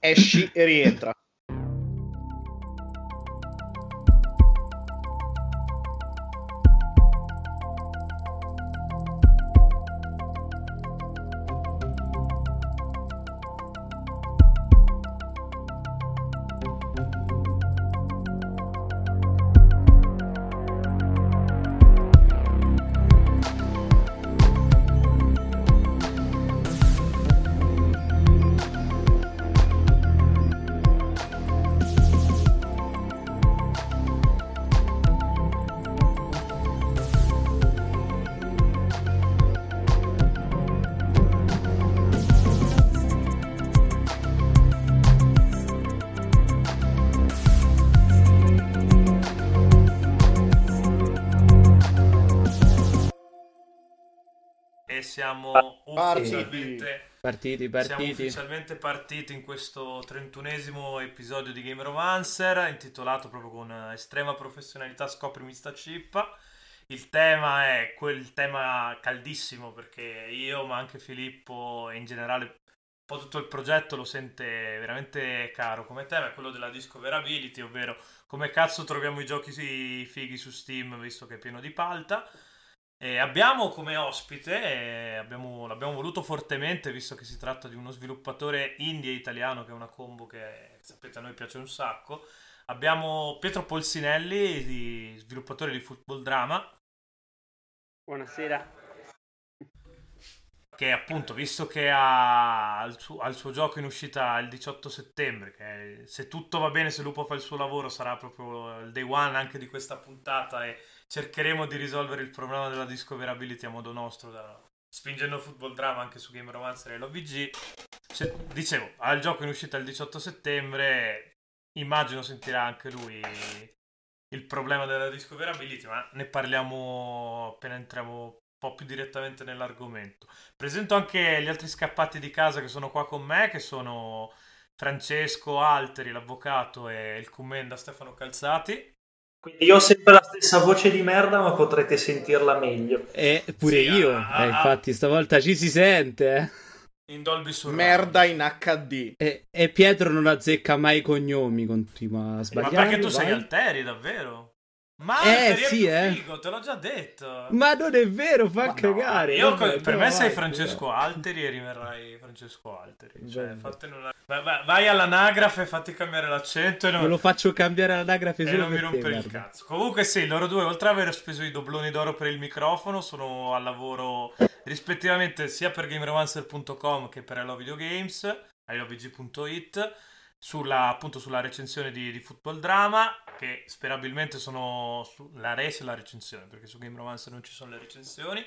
esci e rientra. Ufficialmente, Partiti, siamo partiti. ufficialmente partiti in questo 31esimo episodio di Game Romancer, intitolato proprio con eh, estrema professionalità Scoprimi sta cippa. Il tema è quel tema caldissimo perché io, ma anche Filippo e in generale un po' tutto il progetto lo sente veramente caro come tema, è quello della discoverability, ovvero come cazzo troviamo i giochi fighi su Steam visto che è pieno di palta. E abbiamo come ospite, abbiamo- l'abbiamo voluto fortemente visto che si tratta di uno sviluppatore indie italiano che è una combo che sapete a noi piace un sacco. Abbiamo Pietro Polsinelli, di- sviluppatore di Football Drama, Buonasera. che appunto, visto che ha il suo, ha il suo gioco in uscita il 18 settembre, che se tutto va bene, se Lupo fa il suo lavoro, sarà proprio il day one anche di questa puntata e cercheremo di risolvere il problema della discoverability a modo nostro, da- spingendo Football Drama anche su Game Romancer e l'OVG. Se- dicevo, ha il gioco in uscita il 18 settembre, immagino sentirà anche lui il problema della discoverability, ma ne parliamo appena entriamo un po' più direttamente nell'argomento. Presento anche gli altri scappati di casa che sono qua con me, che sono Francesco Alteri, l'avvocato, e il commenda Stefano Calzati. Quindi io ho sempre la stessa voce di merda, ma potrete sentirla meglio. E pure Sì, io, ah, ah, eh, infatti stavolta ci si sente. eh. In Dolby Surround. Merda in HD. E, e Pietro non azzecca mai i cognomi, continua a Ma sbagliare. perché tu vai. sei Alteri, davvero? Ma Eh, sì, eh. figo, te l'ho già detto. Ma non è vero, fa Ma no, cagare. Io vabbè, per me sei avanti, Francesco Alteri e rimarrai Francesco Alteri. Cioè, Vabbè. fatene una- vai, vai- vai all'anagrafe, fatti cambiare l'accento e non, Me lo faccio cambiare l'anagrafe e solo non mi rompere il cazzo. Comunque sì, loro due, oltre ad aver speso i dobloni d'oro per il microfono, sono al lavoro rispettivamente sia per GameRomancer.com che per Hello Video Games, ilovg.it, sulla, appunto sulla recensione di, di Football Drama, che sperabilmente sono sulla res e la recensione, perché su Game Romancer non ci sono le recensioni.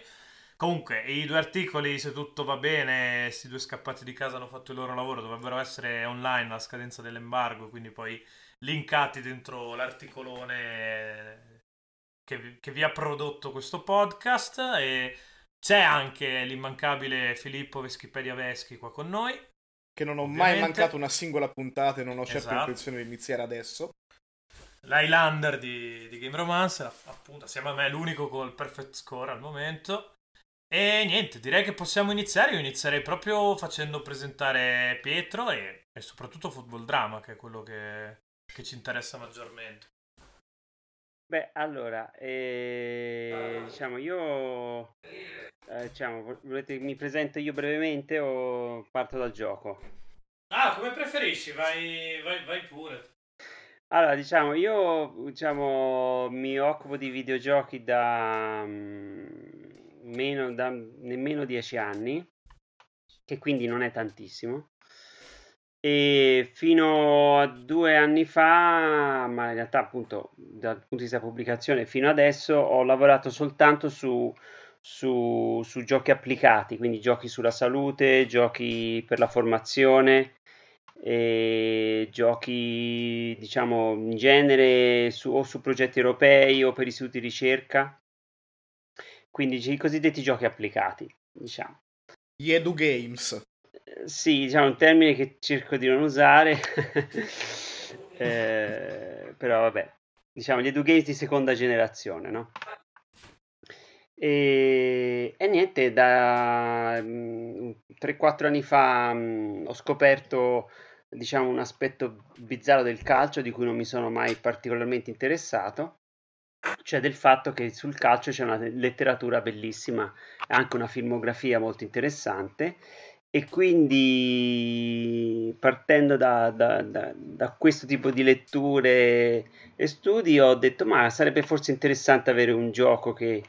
Comunque, i due articoli, se tutto va bene, questi due scappati di casa hanno fatto il loro lavoro, dovrebbero essere online alla scadenza dell'embargo, quindi poi linkati dentro l'articolone che vi, che vi ha prodotto questo podcast. E c'è anche l'immancabile Filippo Veschipedia Veschi qua con noi. Che non ho mai Ovviamente. mancato una singola puntata e non ho certo Esatto. intenzione di iniziare adesso. L'Highlander di, di Game Romancer, appunto, assieme a me l'unico col perfect score al momento. E niente, direi che possiamo iniziare. Io inizierei proprio facendo presentare Pietro e, e soprattutto Football Drama, che è quello che, che ci interessa maggiormente. Beh, allora, eh, diciamo, io, eh, diciamo, volete che mi presento io brevemente o parto dal gioco? Ah, come preferisci, vai, vai, vai pure. Allora, diciamo, io, diciamo, mi occupo di videogiochi da, mm, meno, da nemmeno dieci anni, che quindi non è tantissimo. E fino a due anni fa, ma in realtà appunto dal punto di vista pubblicazione fino adesso ho lavorato soltanto su, su, su giochi applicati, quindi giochi sulla salute, giochi per la formazione giochi diciamo in genere su, o su progetti europei o per istituti di ricerca, quindi i cosiddetti giochi applicati, diciamo. Gli Edu Games. Sì, diciamo un termine che cerco di non usare, Eh, però vabbè, diciamo gli educati di seconda generazione, no? E, e niente, da mm, 3-4 anni fa mm, ho scoperto diciamo, un aspetto bizzarro del calcio di cui non mi sono mai particolarmente interessato, cioè del fatto che sul calcio c'è una letteratura bellissima, anche una filmografia molto interessante e quindi partendo da, da, da, da, questo tipo di letture e studi ho detto ma sarebbe forse interessante avere un gioco che,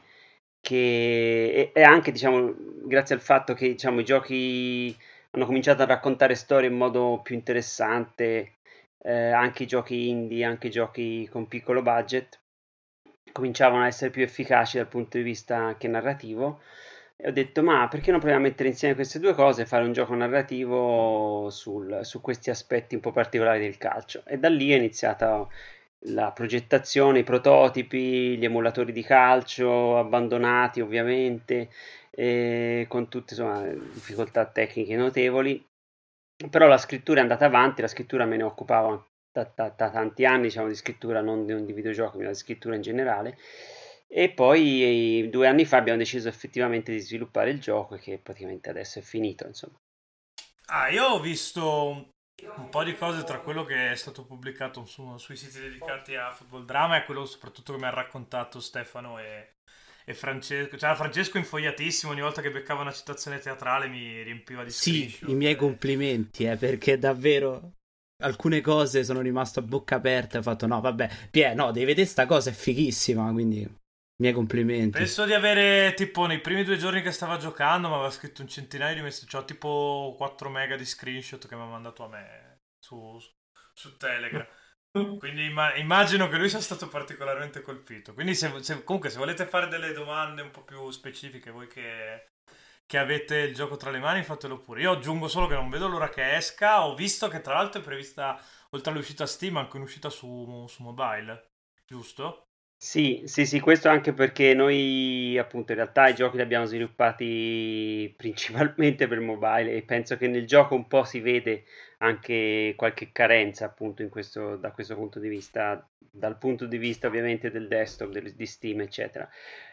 che e anche diciamo grazie al fatto che diciamo, i giochi hanno cominciato a raccontare storie in modo più interessante eh, anche i giochi indie anche i giochi con piccolo budget cominciavano a essere più efficaci dal punto di vista anche narrativo e ho detto, ma perché non proviamo a mettere insieme queste due cose e fare un gioco narrativo sul, su questi aspetti un po' particolari del calcio? E da lì è iniziata la progettazione, i prototipi, gli emulatori di calcio abbandonati ovviamente, con tutte insomma, difficoltà tecniche notevoli. Però la scrittura è andata avanti, la scrittura me ne occupavo da, da, da tanti anni, diciamo, di scrittura, non non di videogiochi, ma di scrittura in generale e poi due anni fa abbiamo deciso effettivamente di sviluppare il gioco che praticamente adesso è finito, insomma. Ah, io ho visto un po' di cose tra quello che è stato pubblicato su, sui siti dedicati a Football Drama e quello soprattutto che mi ha raccontato Stefano e, e Francesco. Cioè, Francesco infogliatissimo, ogni volta che beccava una citazione teatrale mi riempiva di Sì, i miei complimenti, eh, perché davvero alcune cose sono rimasto a bocca aperta e ho fatto no, vabbè, Pie, no, devi vedere sta cosa, è fighissima, quindi miei complimenti. Penso di avere tipo nei primi due giorni che stava giocando, mi aveva scritto un centinaio di messaggi. Ho tipo 4 mega di screenshot che mi ha mandato a me su, su Telegram. Quindi immagino che lui sia stato particolarmente colpito. Quindi se, se, comunque se volete fare delle domande un po' più specifiche, voi che, che, avete il gioco tra le mani, fatelo pure. Io aggiungo solo che non vedo l'ora che esca. Ho visto che tra l'altro è prevista, oltre all'uscita Steam, anche un'uscita su, su mobile, giusto? Sì, sì, sì, questo anche perché noi appunto in realtà i giochi li abbiamo sviluppati principalmente per mobile e penso che nel gioco un po' si vede anche qualche carenza appunto questo, da questo punto di vista, dal punto di vista ovviamente del desktop, del, di Steam eccetera.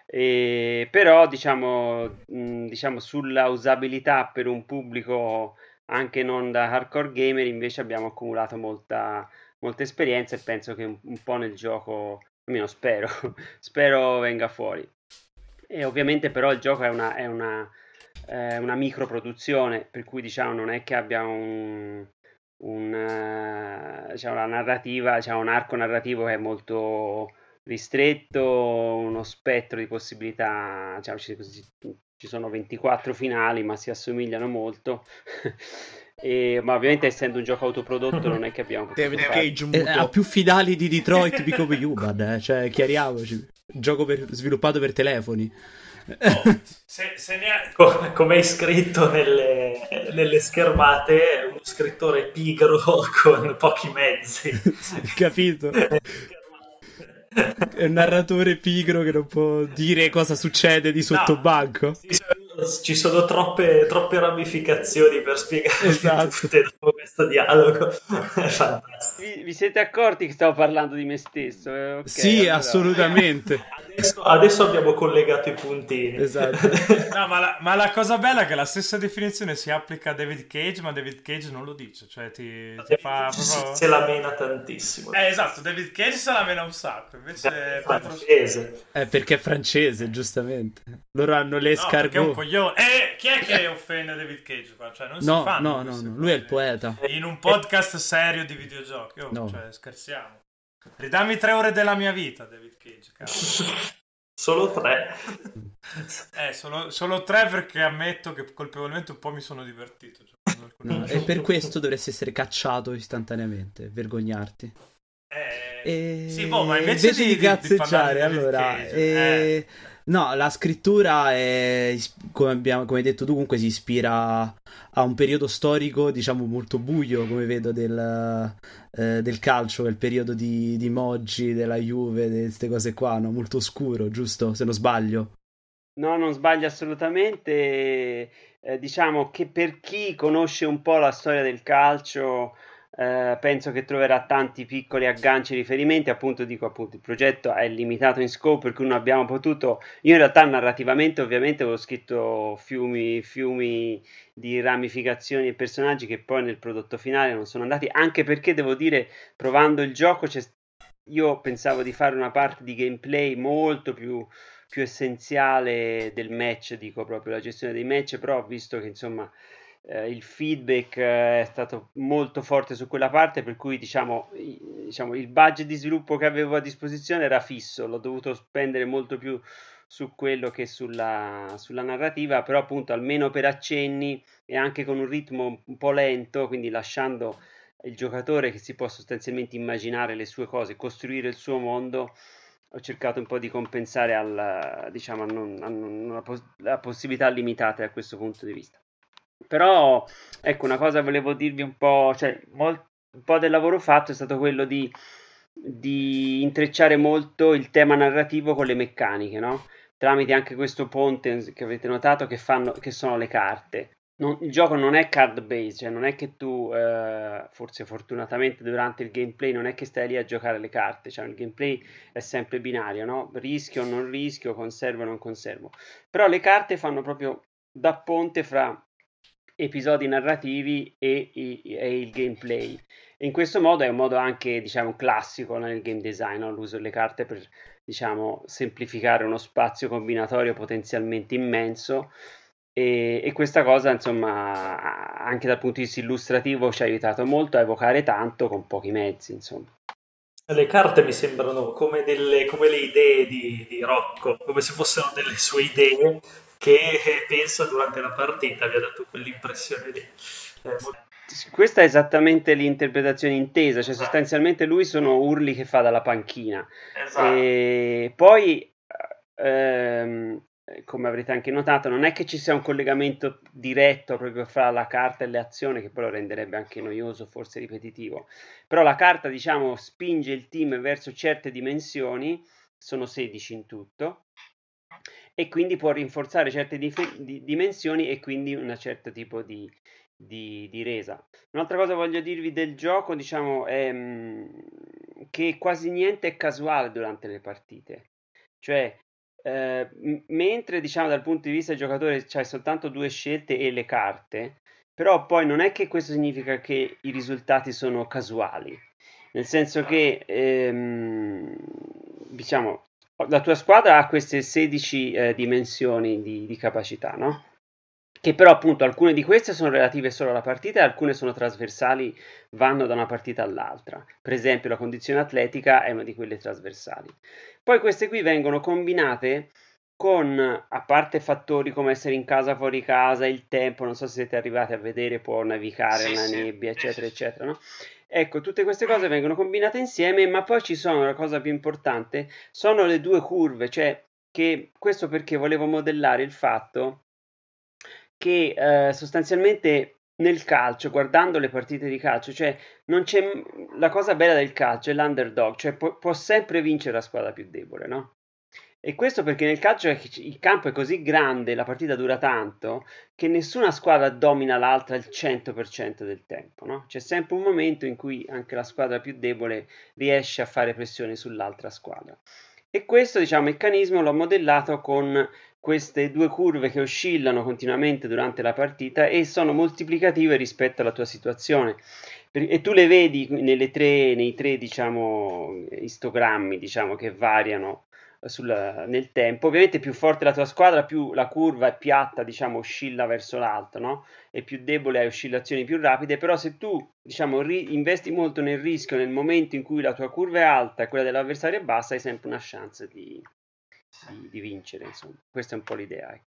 E, però diciamo, mh, diciamo sulla usabilità per un pubblico anche non da hardcore gamer invece abbiamo accumulato molta, molta esperienza e penso che un, un po' nel gioco almeno spero, spero venga fuori. E ovviamente però il gioco è una, è una, è una micro produzione, per cui diciamo non è che abbia un, un, uh, diciamo, una narrativa, diciamo, un arco narrativo che è molto ristretto, uno spettro di possibilità, diciamo, ci, ci sono 24 finali ma si assomigliano molto E, ma ovviamente essendo un gioco autoprodotto non è che abbiamo David Cage muto. Eh, ha più fidali di Detroit Become Human eh, cioè chiariamoci. Gioco per, sviluppato per telefoni. Oh, se, se ha... Co- come è scritto nelle, nelle schermate è uno scrittore pigro con pochi mezzi. Capito. È un narratore pigro che non può dire cosa succede di sottobanco? No. sì, ci sono troppe, troppe ramificazioni per spiegare esatto. tutte dopo questo dialogo. È fantastico. Vi, vi, siete accorti che stavo parlando di me stesso? Eh, okay, sì, allora... assolutamente. Adesso, adesso, abbiamo collegato i puntini. Esatto. no, ma la, ma la, cosa bella è che la stessa definizione si applica a David Cage, ma David Cage non lo dice. Cioè, ti, ti fa proprio... Se la mena tantissimo. Eh, esatto, David Cage se la mena un sacco. Invece è francese. Eh, perché è francese, giustamente. Loro hanno le no, coglione. Eh, chi è che offende David Cage qua? Cioè, non no, si fanno no, no, no, lui è il poeta. In un podcast serio di videogiochi, oh, no. cioè, scherziamo. Ridammi tre ore della mia vita, David. Solo tre. eh, solo, solo, tre perché ammetto che colpevolmente un po' mi sono divertito. Cioè, no, e per questo dovresti essere cacciato istantaneamente, vergognarti. Eh, e... Sì, boh, ma invece, invece di, di cazzeggiare, di allora... Cage, eh... Eh No, la scrittura è, come, abbiamo, come hai detto tu, comunque si ispira a un periodo storico, diciamo, molto buio, come vedo, del, eh, del calcio, il periodo di, di Moggi, della Juve, di queste cose qua, no? Molto scuro, giusto? Se non sbaglio. No, non sbaglio assolutamente. Eh, diciamo che per chi conosce un po' la storia del calcio Uh, penso che troverà tanti piccoli agganci e riferimenti. Appunto, dico appunto, il progetto è limitato in scope perché non abbiamo potuto. Io in realtà narrativamente, ovviamente, avevo scritto fiumi, fiumi di ramificazioni e personaggi che poi nel prodotto finale non sono andati. Anche perché devo dire, provando il gioco, io pensavo di fare una parte di gameplay molto più più essenziale del match, dico proprio la gestione dei match, però ho visto che insomma eh, il feedback eh, è stato molto forte su quella parte, per cui diciamo, diciamo, il budget di sviluppo che avevo a disposizione era fisso, l'ho dovuto spendere molto più su quello che sulla, sulla narrativa, però appunto almeno per accenni e anche con un ritmo un po' lento, quindi lasciando il giocatore che si può sostanzialmente immaginare le sue cose, costruire il suo mondo ho cercato un po' di compensare al, diciamo, a non, a non, la possibilità limitata da questo punto di vista. Però, ecco, una cosa volevo dirvi un po', cioè, molt, un po' del lavoro fatto è stato quello di, di intrecciare molto il tema narrativo con le meccaniche, no? Tramite anche questo ponte che avete notato che, fanno, che sono le carte non, il gioco non è card based, cioè non è che tu, eh, forse fortunatamente durante il gameplay, non è che stai lì a giocare le carte, cioè il gameplay è sempre binario, no? Rischio o non rischio, conservo o non conservo. Però le carte fanno proprio da ponte fra episodi narrativi e, e, e il gameplay. In questo modo è un modo anche, diciamo, classico nel game design, no? l'uso delle carte per, diciamo, semplificare uno spazio combinatorio potenzialmente immenso e, e, questa cosa, insomma, anche dal punto di vista illustrativo ci ha aiutato molto a evocare tanto con pochi mezzi, insomma. Le carte mi sembrano come, delle, come le idee di, di, Rocco, come se fossero delle sue idee che pensa durante la partita, vi ha dato quell'impressione lì. Eh, questa è esattamente l'interpretazione intesa, cioè sostanzialmente lui sono urli che fa dalla panchina. Esatto. E poi ehm, eh, come avrete anche notato, non è che ci sia un collegamento diretto proprio fra la carta e le azioni, che poi lo renderebbe anche noioso, forse ripetitivo. Però la carta, diciamo, spinge il team verso certe dimensioni, sono 16 in tutto, e quindi può rinforzare certe dif- di- dimensioni e quindi un certo tipo di, di, di, resa. Un'altra cosa voglio dirvi del gioco, diciamo, è mm, che quasi niente è casuale durante le partite. Cioè, eh, mentre diciamo dal punto di vista del giocatore c'hai soltanto due scelte e le carte, però poi non è che questo significa che i risultati sono casuali, nel senso che ehm, diciamo la tua squadra ha queste 16 eh, dimensioni di, di capacità, no? che però appunto alcune di queste sono relative solo alla partita e alcune sono trasversali, vanno da una partita all'altra. Per esempio la condizione atletica è una di quelle trasversali. Poi queste qui vengono combinate con, a parte fattori come essere in casa, fuori casa, il tempo, non so se siete arrivati a vedere, può navigare sì, nella nebbia, eccetera, eccetera, no? Ecco, tutte queste cose vengono combinate insieme, ma poi ci sono, la cosa più importante, sono le due curve, cioè che questo perché volevo modellare il fatto che eh, sostanzialmente nel calcio, guardando le partite di calcio, cioè non c'è la cosa bella del calcio è l'underdog, cioè può, può sempre vincere la squadra più debole, no? E questo perché nel calcio il campo è così grande, la partita dura tanto, che nessuna squadra domina l'altra il 100% del tempo, no? C'è sempre un momento in cui anche la squadra più debole riesce a fare pressione sull'altra squadra. E questo, diciamo, meccanismo l'ho modellato con queste due curve che oscillano continuamente durante la partita e sono moltiplicative rispetto alla tua situazione. E tu le vedi tre, nei tre diciamo, istogrammi diciamo, che variano sul, nel tempo. Ovviamente più forte la tua squadra, più la curva è piatta, diciamo, oscilla verso l'alto, no? E più debole hai oscillazioni più rapide, però se tu, diciamo, ri- investi molto nel rischio nel momento in cui la tua curva è alta e quella dell'avversario è bassa, hai sempre una chance di, di, di vincere, insomma. Questa è un po' l'idea. Ecco.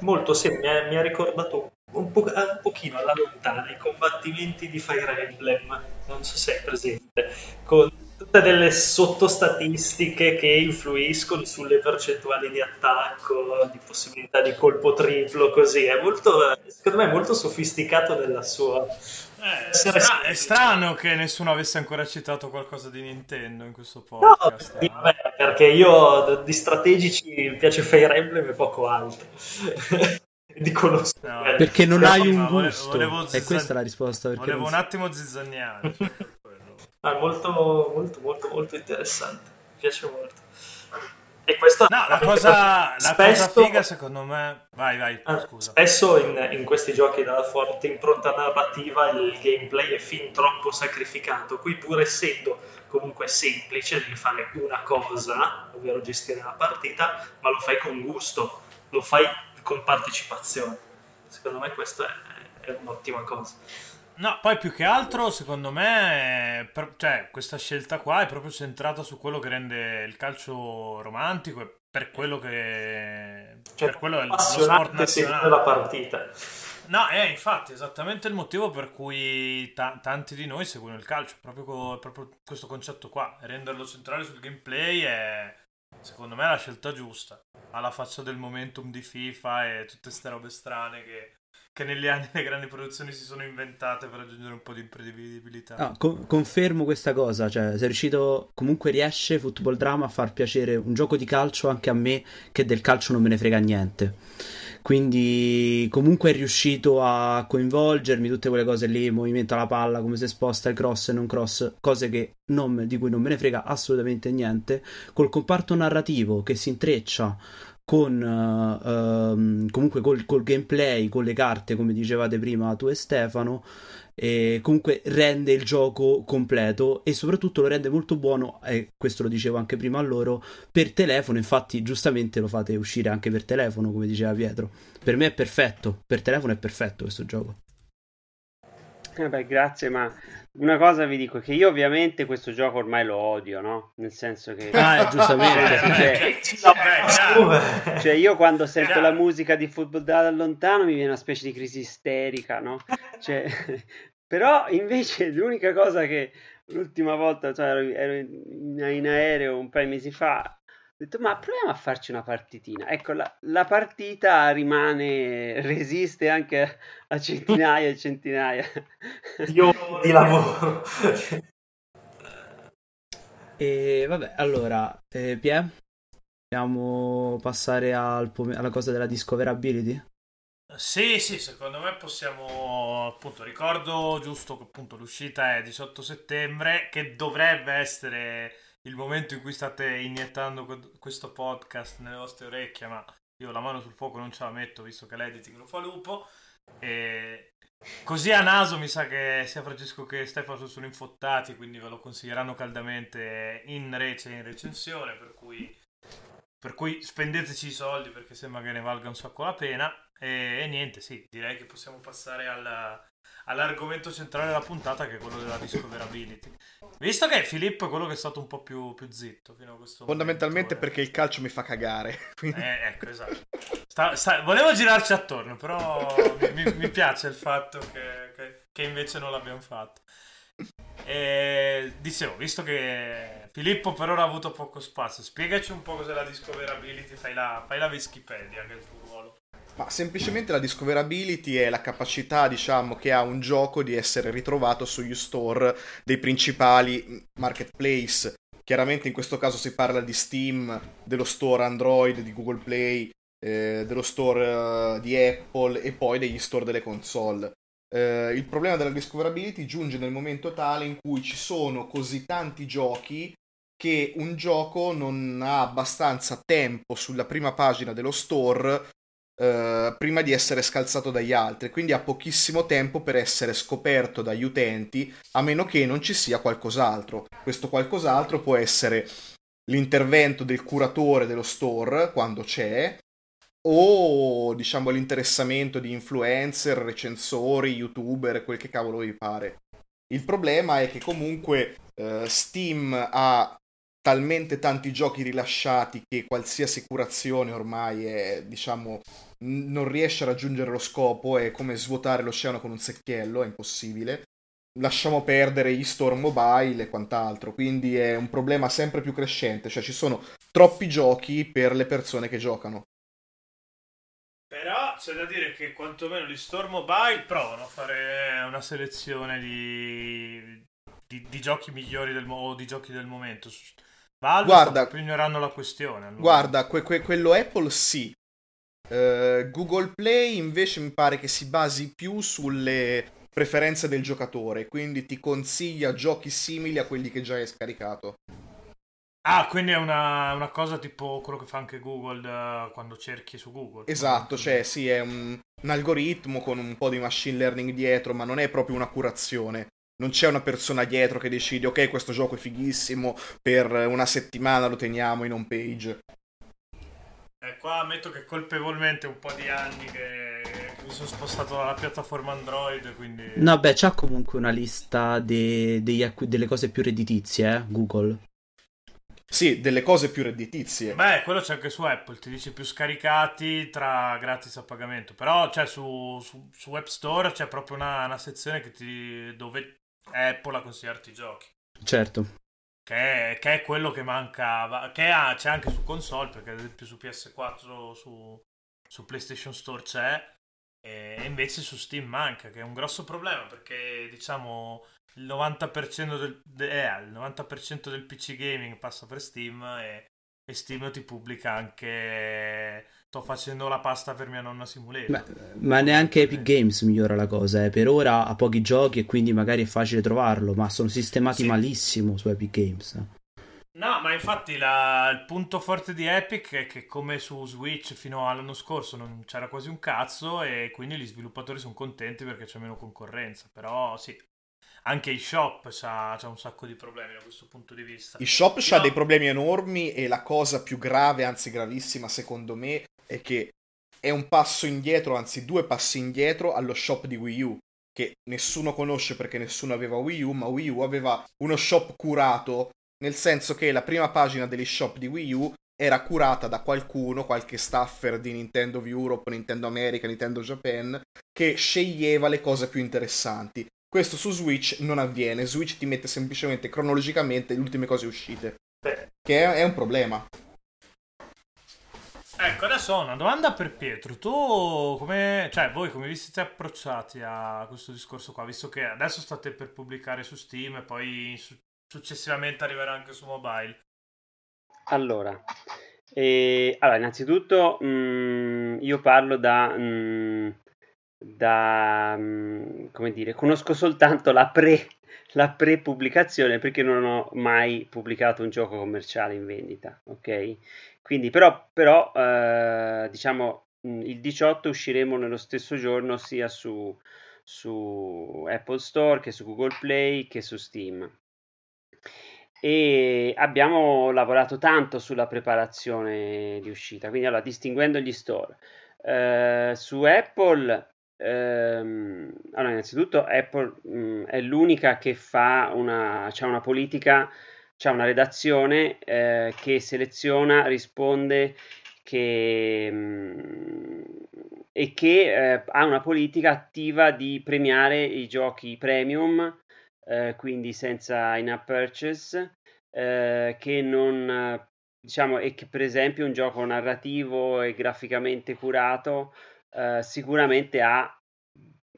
Molto, sì, mi ha, mi ha ricordato un, po', un pochino alla lontana i combattimenti di Fire Emblem, non so se è presente, con tutte delle sottostatistiche che influiscono sulle percentuali di attacco, di possibilità di colpo triplo, così. È molto, secondo me, è molto sofisticato nella sua eh, stra- è strano che nessuno avesse ancora citato qualcosa di Nintendo in questo podcast. No, vabbè, perché io di strategici mi piace Fire Emblem e poco altro. dicono No, eh, Perché non hai un gusto. volevo E zizza- questa è la risposta. Perché Volevo un attimo zizzagnare. cioè. Ah, molto, molto, molto, molto interessante. Mi piace molto. E questa No, la cosa, la spesso, cosa figa secondo me... Vai, vai, ah, scusa. spesso in, in questi giochi dalla forte impronta narrativa il gameplay è fin troppo sacrificato. Qui pur essendo comunque semplice, devi fare una cosa, ovvero gestire la partita, ma lo fai con gusto, lo fai con partecipazione. Secondo me questa è, è un'ottima cosa. No, poi più che altro, secondo me, per- cioè, questa scelta qua è proprio centrata su quello che rende il calcio romantico e per quello che... Cioè, per quello è lo sport sempre la nazionale. partita. No, è infatti esattamente il motivo per cui ta- tanti di noi seguono il calcio, proprio, co- proprio questo concetto qua, renderlo centrale sul gameplay è secondo me la scelta giusta, alla faccia del momentum di FIFA e tutte queste robe strane che, che negli anni le grandi produzioni si sono inventate per aggiungere un po' di imprevedibilità. No, co- confermo questa cosa, cioè sei riuscito, comunque riesce Football Drama a far piacere un gioco di calcio anche a me che del calcio non me ne frega niente. Quindi comunque è riuscito a coinvolgermi tutte quelle cose lì, movimenta la palla, come si sposta il cross e non cross, cose che non- di cui non me ne frega assolutamente niente, col comparto narrativo che si intreccia con ehm, comunque col, col gameplay, con le carte, come dicevate prima tu e Stefano, e comunque rende il gioco completo e soprattutto lo rende molto buono, e questo lo dicevo anche prima a loro, per telefono, infatti giustamente lo fate uscire anche per telefono, come diceva Pietro. Per me è perfetto, per telefono è perfetto questo gioco. Eh beh, grazie, ma una cosa vi dico che io ovviamente questo gioco ormai lo odio, no? Nel senso che... Ah, giustamente. Cioè, beh, chiaro. Cioè, io quando sento la musica di football da lontano mi viene una specie di crisi isterica, no? Cioè, però invece l'unica cosa che l'ultima volta, cioè, ero, ero in, in aereo un paio di mesi fa, ho detto, ma proviamo a farci una partitina. Ecco, la, la partita rimane, resiste anche a centinaia e centinaia. Dio di lavoro. E vabbè, allora, eh, Pie, possiamo passare al pom- alla cosa della discoverability? Sì, sì, secondo me possiamo, appunto, ricordo giusto che appunto l'uscita è 18 settembre, che dovrebbe essere il momento in cui state iniettando que- questo podcast nelle vostre orecchie, ma io la mano sul fuoco non ce la metto visto che l'editing lo fa Lupo. E così a naso mi sa che sia Francesco che Stefano sono infottati, quindi ve lo consiglieranno caldamente in rece in recensione, per cui, per cui spendeteci i soldi perché sembra che ne valga un sacco la pena. E, e niente, sì, direi che possiamo passare alla- all'argomento centrale della puntata che è quello della discoverability. Visto che Filippo è quello che è stato un po' più, più zitto fino a questo Fondamentalmente momento, eh. perché il calcio mi fa cagare. quindi- Eh, ecco, esatto. Sta- sta- volevo girarci attorno, però mi, mi- mi piace il fatto che, che- che invece non l'abbiamo fatto. E, dicevo, visto che Filippo per ora ha avuto poco spazio, spiegaci un po' cos'è la discoverability, fai la, fai la Wikipedia, che è il tuo ruolo. Ma semplicemente la discoverability è la capacità, diciamo, che ha un gioco di essere ritrovato sugli store dei principali marketplace. Chiaramente in questo caso si parla di Steam, dello store Android, di Google Play, eh, dello store eh, di Apple e poi degli store delle console. Eh, il problema della discoverability giunge nel momento tale in cui ci sono così tanti giochi che un gioco non ha abbastanza tempo sulla prima pagina dello store eh, prima di essere scalzato dagli altri, quindi ha pochissimo tempo per essere scoperto dagli utenti, a meno che non ci sia qualcos'altro. Questo qualcos'altro può essere l'intervento del curatore dello store, quando c'è, o diciamo l'interessamento di influencer, recensori, youtuber, quel che cavolo vi pare. Il problema è che comunque eh, Steam ha talmente tanti giochi rilasciati che qualsiasi curazione ormai è, diciamo, non riesce a raggiungere lo scopo, è come svuotare l'oceano con un secchiello, è impossibile. Lasciamo perdere gli store mobile e quant'altro, quindi è un problema sempre più crescente, cioè ci sono troppi giochi per le persone che giocano. Però c'è da dire che quantomeno gli store mobile provano a fare una selezione di, di, di giochi migliori del, mo- o di giochi del momento. Valve Guarda- sta ignorando la questione. allora. Guarda, que- que- quello Apple sì, Uh, Google Play invece mi pare che si basi più sulle preferenze del giocatore, quindi ti consiglia giochi simili a quelli che già hai scaricato. Ah, quindi è una, una cosa tipo quello che fa anche Google uh, quando cerchi su Google. Esatto, cioè sì, è un, un algoritmo con un po' di machine learning dietro, ma non è proprio una curazione non c'è una persona dietro che decide ok questo gioco è fighissimo per una settimana lo teniamo in home page eh, qua ammetto che colpevolmente un po' di anni che, che mi sono spostato dalla piattaforma Android quindi... no beh c'ha comunque una lista de, de, delle cose più redditizie eh, Google sì, delle cose più redditizie. Beh, quello c'è anche su Apple, ti dice più scaricati tra gratis a pagamento. Però cioè, su, su, su App Store c'è proprio una, una sezione ti, dove Apple a consigliarti i giochi. Certo. Che è, che è, quello che mancava, che ha, c'è anche su console, perché ad esempio su PS4, su, su PlayStation Store c'è, e invece su Steam manca, che è un grosso problema, perché diciamo il 90% del, eh, il 90% del PC gaming passa per Steam e, e Steam ti pubblica anche sto facendo la pasta per mia nonna Simulator. Ma, ma neanche Epic Games migliora la cosa, eh. per ora ha pochi giochi e quindi magari è facile trovarlo, ma sono sistemati sì. malissimo su Epic Games. No, ma infatti la, il punto forte di Epic è che come su Switch fino all'anno scorso non c'era quasi un cazzo e quindi gli sviluppatori sono contenti perché c'è meno concorrenza, però sì, anche i shop c'ha, c'ha, un sacco di problemi da questo punto di vista. I shop c'ha no. dei problemi enormi e la cosa più grave, anzi gravissima secondo me, è che è un passo indietro, anzi due passi indietro allo shop di Wii U, che nessuno conosce perché nessuno aveva Wii U, ma Wii U aveva uno shop curato, nel senso che la prima pagina degli shop di Wii U era curata da qualcuno, qualche staffer di Nintendo Europe, Nintendo America, Nintendo Japan, che sceglieva le cose più interessanti. Questo su Switch non avviene, Switch ti mette semplicemente cronologicamente le ultime cose uscite, che è, è un problema. Ecco, adesso ho una domanda per Pietro. Tu come, cioè, voi come vi siete approcciati a questo discorso qua, visto che adesso state per pubblicare su Steam e poi su- successivamente arriverà anche su mobile? Allora, eh, allora innanzitutto mh, mm, io parlo da, mh, mm, da mh, mm, come dire, conosco soltanto la pre la pre-pubblicazione perché non ho mai pubblicato un gioco commerciale in vendita, ok? Quindi però, però eh, diciamo il 18 usciremo nello stesso giorno sia su, su Apple Store che su Google Play che su Steam. E abbiamo lavorato tanto sulla preparazione di uscita quindi allora distinguendo gli store eh, su Apple ehm, allora innanzitutto Apple mh, mm, è l'unica che fa una, una politica c'è una redazione eh, che seleziona, risponde che, mh, mm, e che eh, ha una politica attiva di premiare i giochi premium, eh, quindi senza in-app purchase, eh, che non diciamo e che per esempio un gioco narrativo e graficamente curato eh, sicuramente ha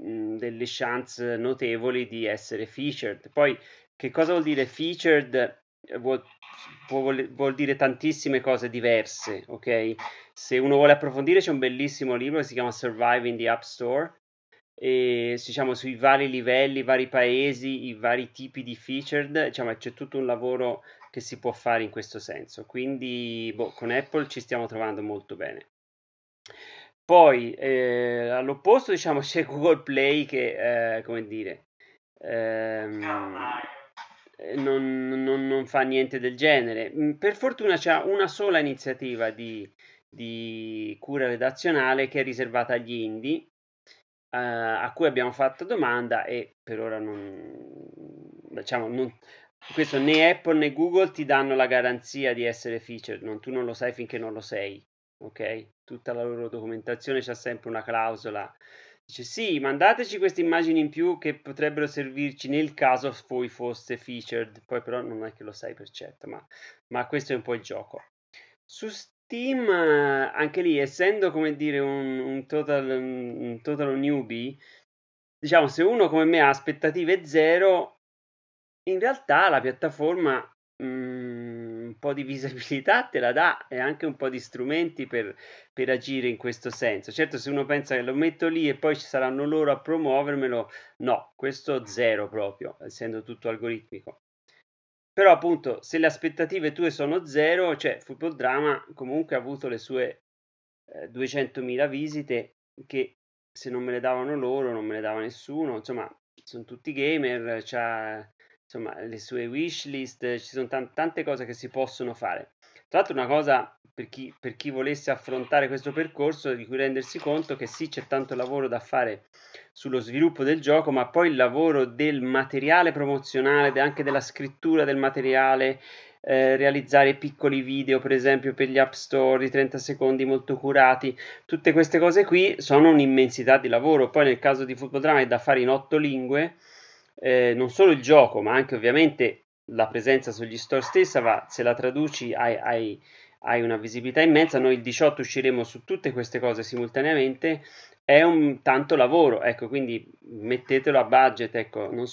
mh, mm, delle chance notevoli di essere featured. Poi che cosa vuol dire featured? Vuol, vuol, vuol, dire tantissime cose diverse, ok? Se uno vuole approfondire c'è un bellissimo libro che si chiama Survive in the App Store e diciamo sui vari livelli, i vari paesi, i vari tipi di featured, diciamo c'è tutto un lavoro che si può fare in questo senso. Quindi boh, con Apple ci stiamo trovando molto bene. Poi eh, all'opposto diciamo c'è Google Play che, eh, come dire, ehm, eh, non, non, non, fa niente del genere. Mm, per fortuna c'è una sola iniziativa di, di cura redazionale che è riservata agli indie, uh, a cui abbiamo fatto domanda e per ora non, diciamo, non, questo né Apple né Google ti danno la garanzia di essere featured, non, tu non lo sai finché non lo sei, ok? Tutta la loro documentazione c'è sempre una clausola Dice sì, mandateci queste immagini in più che potrebbero servirci nel caso voi foste featured, poi però non è che lo sai per certo, ma, ma questo è un po' il gioco. Su Steam, anche lì, essendo come dire un, un, total, un total newbie, diciamo se uno come me ha aspettative zero, in realtà la piattaforma mh, mm, po' di visibilità te la dà e anche un po' di strumenti per, per agire in questo senso. Certo, se uno pensa che lo metto lì e poi ci saranno loro a promuovermelo, no, questo zero proprio, essendo tutto algoritmico. Però appunto, se le aspettative tue sono zero, cioè Football Drama comunque ha avuto le sue eh, 200.000 visite che se non me le davano loro non me le dava nessuno, insomma, sono tutti gamer, c'ha insomma le sue wishlist, ci sono t- tante cose che si possono fare. Tra l'altro una cosa per chi, per chi volesse affrontare questo percorso di cui rendersi conto che sì c'è tanto lavoro da fare sullo sviluppo del gioco, ma poi il lavoro del materiale promozionale, anche della scrittura del materiale, eh, realizzare piccoli video, per esempio per gli app store di 30 secondi molto curati, tutte queste cose qui sono un'immensità di lavoro. Poi nel caso di Football Drama è da fare in otto lingue, eh, non solo il gioco, ma anche ovviamente la presenza sugli store stessa va, se la traduci hai, hai, hai una visibilità immensa. Noi il 18 usciremo su tutte queste cose simultaneamente è un tanto lavoro, ecco, quindi mettetelo a budget, ecco, non,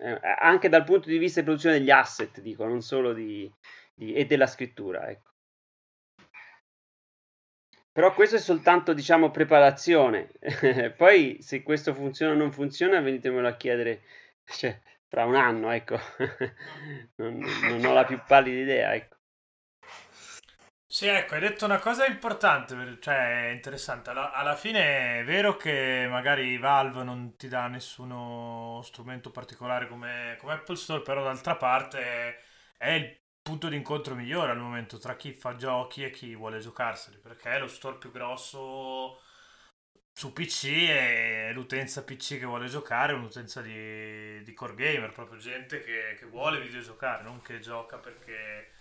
eh, anche dal punto di vista di produzione degli asset, dico, non solo di, di, e della scrittura, ecco. Però questo è soltanto, diciamo, preparazione. Poi, se questo funziona o non funziona, venitemelo a chiedere cioè, tra un anno, ecco. non, non ho la più pallida idea, ecco. Sì, ecco, hai detto una cosa importante, cioè interessante. Alla, alla, fine è vero che magari Valve non ti dà nessuno strumento particolare come, come Apple Store, però d'altra parte è il punto di incontro migliore al momento tra chi fa giochi e chi vuole giocarseli, perché è lo store più grosso su PC e l'utenza PC che vuole giocare è un'utenza di, di core gamer, proprio gente che, che vuole videogiocare, non che gioca perché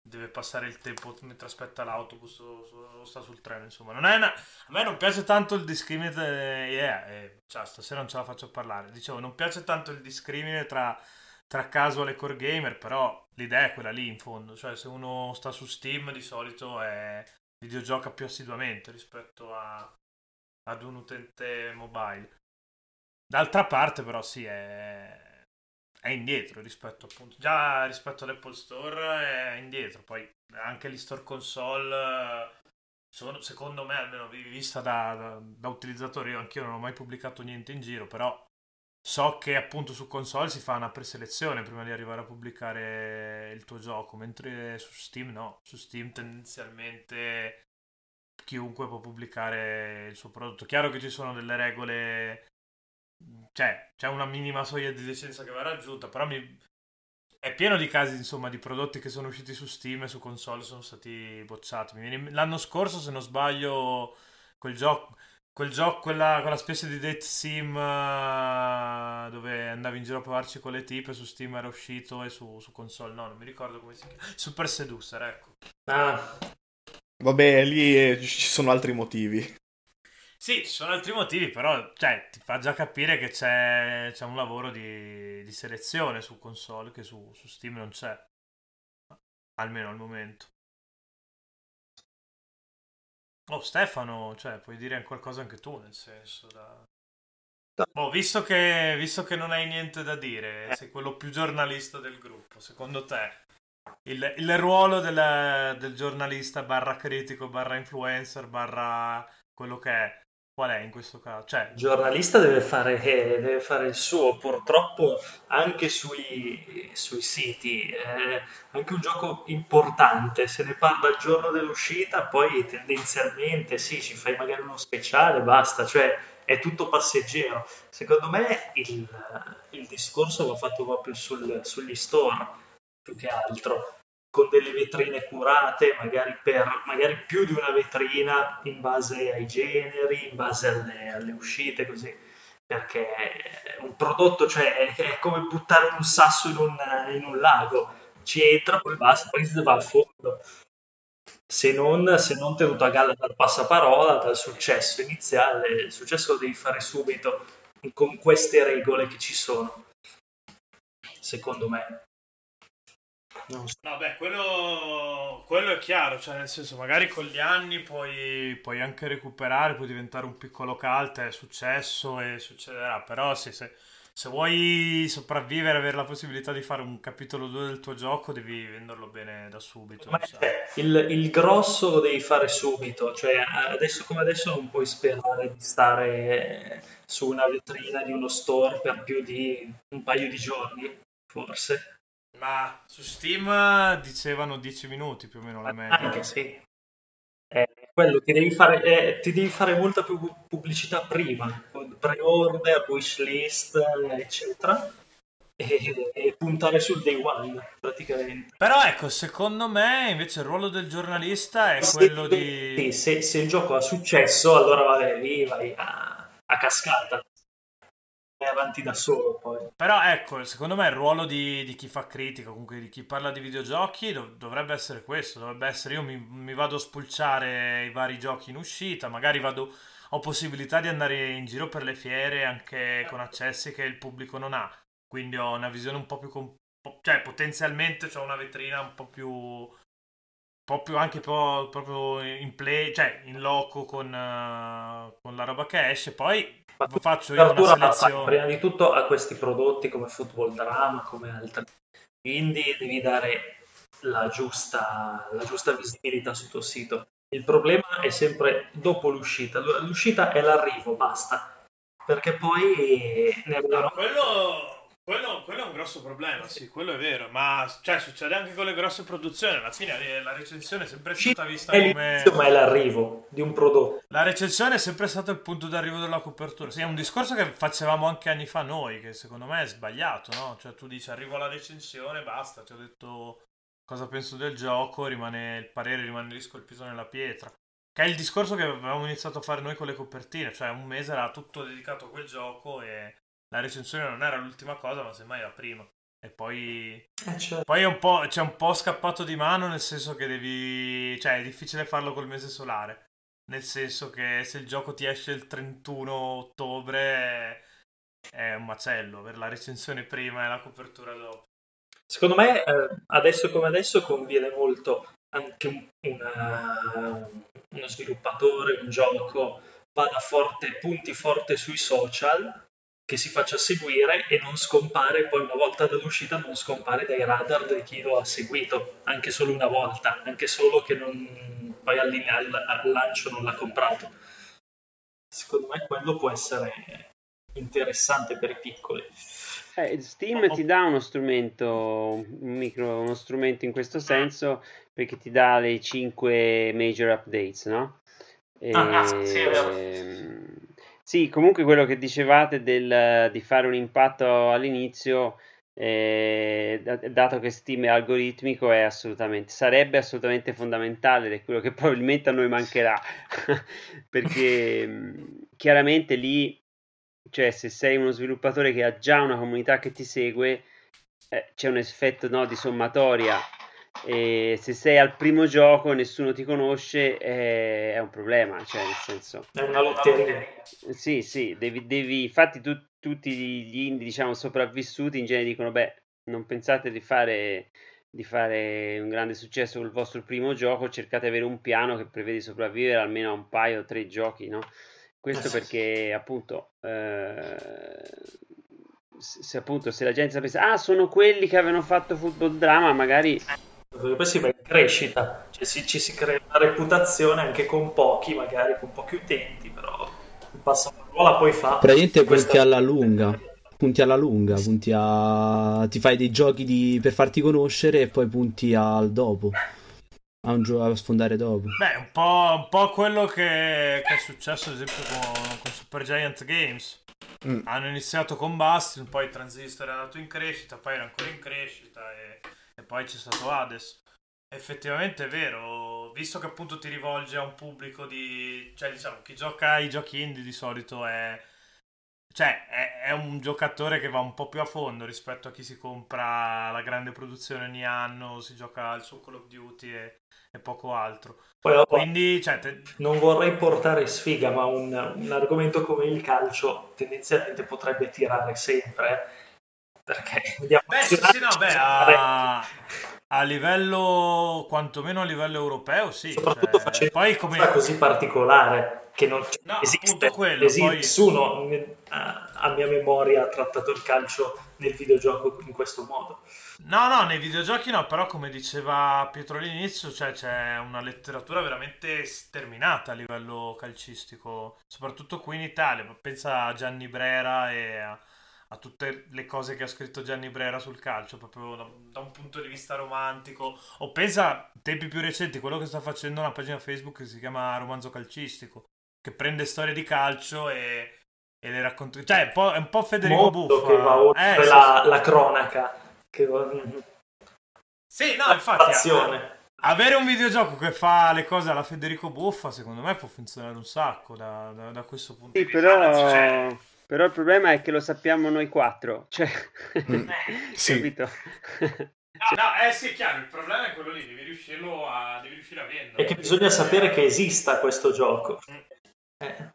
deve passare il tempo mentre aspetta l'autobus o, o sta sul treno insomma non è una... a me non piace tanto il discrimine eh, yeah, eh, cioè, stasera non ce la faccio parlare. Dicevo non piace tanto il discrimine tra, tra casual e core gamer però l'idea è quella lì in fondo. Cioè se uno sta su Steam di solito è videogioca più assiduamente rispetto a, ad un utente mobile. D'altra parte però sì è è indietro rispetto appunto. Già rispetto all'Apple Store è indietro. Poi anche gli store console sono secondo me almeno vista da, da, da utilizzatore io anch'io non ho mai pubblicato niente in giro però so che appunto su console si fa una preselezione prima di arrivare a pubblicare il tuo gioco mentre su Steam no su Steam tendenzialmente chiunque può pubblicare il suo prodotto chiaro che ci sono delle regole cioè, c'è una minima soglia di decenza che va raggiunta, però mi... è pieno di casi, insomma, di prodotti che sono usciti su Steam e su console sono stati bocciati. L'anno scorso, se non sbaglio, quel gioco... Quel gioco, quella, quella specie di date sim uh, dove andavi in giro a provarci con le tipe su Steam era uscito e su, su console no, non mi ricordo come si chiama. Super Seducer, ecco. Ah. Vabbè, lì eh, ci sono altri motivi. Sì, ci sono altri motivi, però cioè, ti fa già capire che c'è, c'è un lavoro di, di, selezione su console che su, su, Steam non c'è, almeno al momento. Oh, Stefano, cioè, puoi dire qualcosa anche tu, nel senso, da... Oh, visto, che, visto che non hai niente da dire, sei quello più giornalista del gruppo, secondo te? Il, il ruolo del, del giornalista barra critico barra influencer barra quello che è Qual è in questo caso? Cioè... Il giornalista deve fare, deve fare il suo, purtroppo anche sui, sui siti, eh, anche un gioco importante, se ne parla il giorno dell'uscita, poi tendenzialmente sì, ci fai magari uno speciale, basta, cioè è tutto passeggero. Secondo me il, il discorso va fatto proprio sul, sugli store, più che altro con delle vetrine curate, magari, per, magari più di una vetrina in base ai generi, in base alle, alle uscite, così. Perché un prodotto, cioè, è, come buttare un sasso in un, in un, lago, ci entra, poi basta, poi si va a fondo. Se non, se non tenuto a galla dal passaparola, dal successo iniziale, il successo lo devi fare subito con queste regole che ci sono, secondo me. No, beh, quello, quello, è chiaro, cioè nel senso magari con gli anni puoi, puoi anche recuperare, puoi diventare un piccolo cult, è successo e succederà, però sì, se, se vuoi sopravvivere avere la possibilità di fare un capitolo 2 del tuo gioco, devi venderlo bene da subito. Ma il, il, grosso lo devi fare subito, cioè adesso come adesso non puoi sperare di stare su una vetrina di uno store per più di un paio di giorni, forse. Ma su Steam dicevano 10 minuti più o meno la media. Anche sì. Eh, quello ti devi, fare, eh, ti devi fare molta più pubblicità prima, pre-order, wishlist, eccetera, e, e, puntare sul day one praticamente. Però ecco, secondo me invece il ruolo del giornalista è se, quello di... Se, se, il gioco ha successo, allora vabbè, lì vai a, a cascata avanti da solo poi. Però ecco, secondo me il ruolo di, di chi fa critica, comunque di chi parla di videogiochi, dov- dovrebbe essere questo, dovrebbe essere io mi, mi, vado a spulciare i vari giochi in uscita, magari vado, ho possibilità di andare in giro per le fiere anche con accessi che il pubblico non ha, quindi ho una visione un po' più... Comp- cioè potenzialmente ho una vetrina un po' più po' più anche po', proprio in play, cioè in loco con, uh, con la roba che esce. Poi faccio io una selezione. Prima di tutto a questi prodotti come Football Drama, come altri. Quindi devi dare la giusta, la giusta visibilità sul tuo sito. Il problema è sempre dopo l'uscita. L'uscita è l'arrivo, basta. Perché poi ne no, quello quello, quello, è un grosso problema, sì, quello è vero, ma cioè, succede anche con le grosse produzioni, alla fine la recensione è sempre stata vista come... ma è l'arrivo di un prodotto. La recensione è sempre stato il punto d'arrivo della copertura, sì, è un discorso che facevamo anche anni fa noi, che secondo me è sbagliato, no? Cioè tu dici arrivo alla recensione, basta, ti ho detto cosa penso del gioco, rimane, il parere rimane lì scolpito nella pietra. Che è il discorso che avevamo iniziato a fare noi con le copertine, cioè un mese era tutto dedicato a quel gioco e la recensione non era l'ultima cosa, ma semmai la prima. E poi, eh certo. poi è un po', c'è un po' scappato di mano, nel senso che devi. cioè, è difficile farlo col mese solare. Nel senso che se il gioco ti esce il 31 ottobre è un macello, per la recensione prima e la copertura dopo. Secondo me, eh, adesso come adesso, conviene molto anche una, uno sviluppatore, un gioco vada forte, punti forte sui social che si faccia seguire e non scompare poi una volta dall'uscita non scompare dai radar di chi lo ha seguito anche solo una volta anche solo che non, poi al, al lancio non l'ha comprato secondo me quello può essere interessante per i piccoli eh, Steam ti dà uno strumento, un micro, uno strumento in questo senso perché ti dà le 5 major updates, no? E, ah, ah sì, è vero. Ehm, sì, comunque quello che dicevate del, di fare un impatto all'inizio, eh, dato che Steam è algoritmico, è assolutamente, sarebbe assolutamente fondamentale ed è quello che probabilmente a noi mancherà, perché chiaramente lì, cioè se sei uno sviluppatore che ha già una comunità che ti segue, eh, c'è un effetto no, di sommatoria e se sei al primo gioco e nessuno ti conosce è, è un problema, cioè nel senso... È una lotteria. Sì, sì, devi, devi infatti tu, tutti gli indie diciamo sopravvissuti in genere dicono beh non pensate di fare, di fare un grande successo col vostro primo gioco, cercate di avere un piano che prevede sopravvivere almeno a un paio o tre giochi, no? Questo eh perché appunto eh, se appunto se la gente sapesse ah sono quelli che avevano fatto football drama magari poi si va in crescita, cioè si, ci si crea una reputazione anche con pochi, magari con pochi utenti, però il passaparola poi fa. Praticamente questa... punti alla lunga, punti alla lunga, punti a... ti fai dei giochi di... per farti conoscere e poi punti al dopo. A, un gioco a sfondare dopo. Beh, un po', un po quello che, che, è successo ad esempio con, con Super Giant Games. Mm. Hanno iniziato con Bastion, poi Transistor è andato in crescita, poi era ancora in crescita e poi c'è stato Hades. Effettivamente è vero, visto che appunto ti rivolge a un pubblico di... cioè diciamo, chi gioca ai giochi indie di solito è... cioè è, è un giocatore che va un po' più a fondo rispetto a chi si compra la grande produzione ogni anno, si gioca al suo Call of Duty e, e poco altro. Poi, Quindi, cioè, te... non vorrei portare sfiga, ma un, un argomento come il calcio tendenzialmente potrebbe tirare sempre perché beh, sì, sì, no, beh, a, A livello, quantomeno a livello europeo, sì. Soprattutto cioè, facendo poi come... una così particolare che non cioè, No, esiste, quello, esiste. poi- nessuno eh, a mia memoria ha trattato il calcio nel videogioco in questo modo. No, no, nei videogiochi no, però come diceva Pietro all'inizio, cioè c'è una letteratura veramente sterminata a livello calcistico, soprattutto qui in Italia. Pensa a Gianni Brera e a, a tutte le cose che ha scritto Gianni Brera sul calcio, proprio da, da un punto di vista romantico. O pensa a tempi più recenti, quello che sta facendo una pagina Facebook che si chiama Romanzo Calcistico, che prende storie di calcio e, e le racconta. Cioè, è un po', è un po' Federico Molto Buffa. che va oltre Eh, la, sì. la cronaca. Che, Sì, no, infatti. Passione. Avere un videogioco che fa le cose alla Federico Buffa, secondo me può funzionare un sacco da, da- da questo punto Sì, di vista. Anzi, cioè, però, il problema è che lo sappiamo noi quattro. Cioè, Mm, sì. capito? no, no, eh sì, è chiaro, il problema è quello lì, devi riuscirlo a, devi riuscire a vendere. E che bisogna sapere che esista questo gioco. Eh,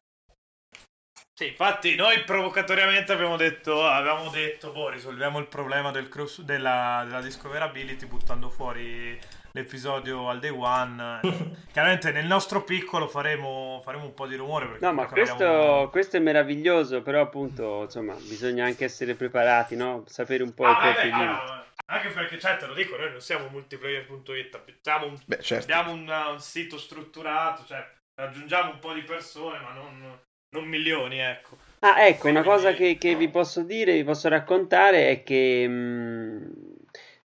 Sì, infatti noi provocatoriamente abbiamo detto, avevamo detto, boh, risolviamo il problema del cross- della, della discoverability buttando fuori l'episodio al day one. Chiaramente nel nostro piccolo faremo, faremo un po' di rumore. Perché No, ma questo, abbiamo- questo è meraviglioso, però appunto, insomma, bisogna anche essere preparati, no? Sapere un po' Ah, i propri limiti. anche perché, cioè, te lo dico, noi non siamo multiplayer.it, abbiamo un, Beh, certo. abbiamo un, un sito strutturato, cioè raggiungiamo un po' di persone, ma non, non milioni, ecco. Ah, ecco, una Quindi- cosa che, che vi posso dire, vi posso raccontare è che mh,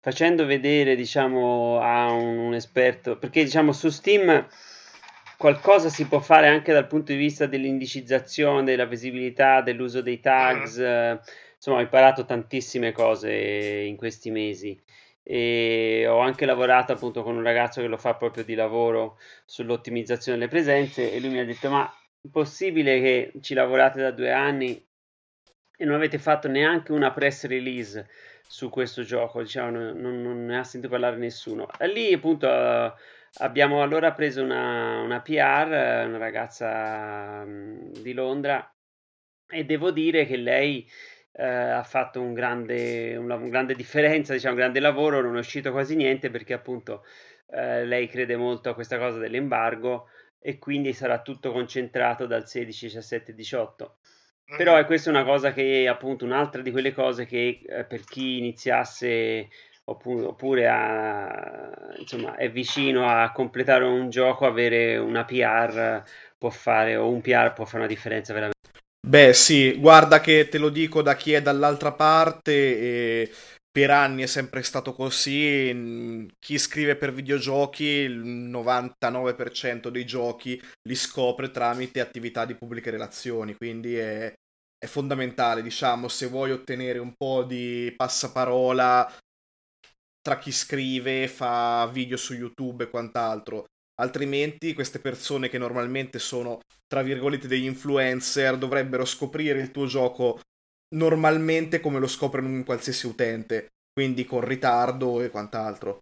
facendo vedere, diciamo, a un, un esperto, perché diciamo su Steam qualcosa si può fare anche dal punto di vista dell'indicizzazione, della visibilità, dell'uso dei tags, eh, insomma, ho imparato tantissime cose in questi mesi. E ho anche lavorato appunto con un ragazzo che lo fa proprio di lavoro sull'ottimizzazione delle presenze e lui mi ha detto ma è possibile che ci lavorate da due anni e non avete fatto neanche una press release su questo gioco, diciamo, non, non- ne ha sentito parlare nessuno. E lì appunto abbiamo allora preso una, una PR, una ragazza mm, di Londra e devo dire che lei eh, ha fatto un grande, una, una grande differenza, diciamo, un grande lavoro, non è uscito quasi niente perché appunto eh, lei crede molto a questa cosa dell'embargo e quindi sarà tutto concentrato dal 16, 17, 18. Però è questa una cosa che appunto un'altra di quelle cose che eh, per chi iniziasse oppu- oppure a, insomma, è vicino a completare un gioco, avere una PR può fare o un PR può fare una differenza veramente. Beh, sì, guarda che te lo dico da chi è dall'altra parte, e per anni è sempre stato così. Chi scrive per videogiochi, il 99% dei giochi li scopre tramite attività di pubbliche relazioni, quindi è, è fondamentale, diciamo, se vuoi ottenere un po' di passaparola tra chi scrive, fa video su YouTube e quant'altro. Altrimenti queste persone che normalmente sono, tra virgolette, degli influencer dovrebbero scoprire il tuo gioco normalmente come lo scoprono un qualsiasi utente, quindi con ritardo e quant'altro.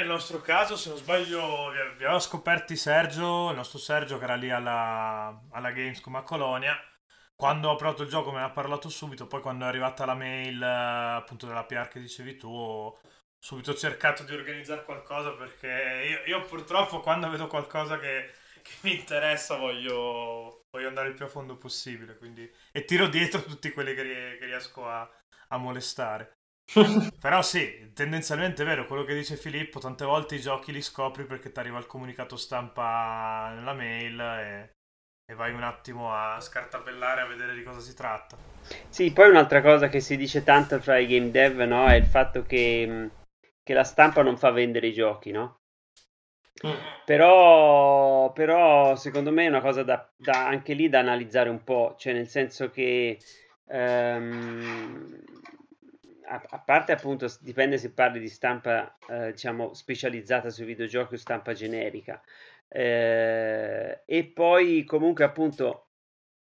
Nel nostro caso, se non sbaglio, vi abbiamo scoperti Sergio, il nostro Sergio che era lì alla, alla Gamescom a Colonia. Quando ho provato il gioco me ne ha parlato subito, poi quando è arrivata la mail eh, appunto della PR che dicevi tu, ho subito cercato di organizzare qualcosa perché io, io purtroppo quando vedo qualcosa che, che mi interessa voglio, voglio andare il più a fondo possibile, quindi, e tiro dietro tutti quelli che, che riesco a, a molestare. Però sì, tendenzialmente è vero quello che dice Filippo, tante volte i giochi li scopri perché ti arriva il comunicato stampa nella mail e, e vai un attimo a scartabellare a vedere di cosa si tratta. Sì, poi un'altra cosa che si dice tanto fra i game dev, no, è il fatto che, mh, che la stampa non fa vendere i giochi, no? Mm. Però, però secondo me è una cosa da, da- anche lì da analizzare un po', cioè nel senso che ehm, a, parte appunto dipende se parli di stampa eh, diciamo specializzata sui videogiochi o stampa generica. Eh, e poi comunque appunto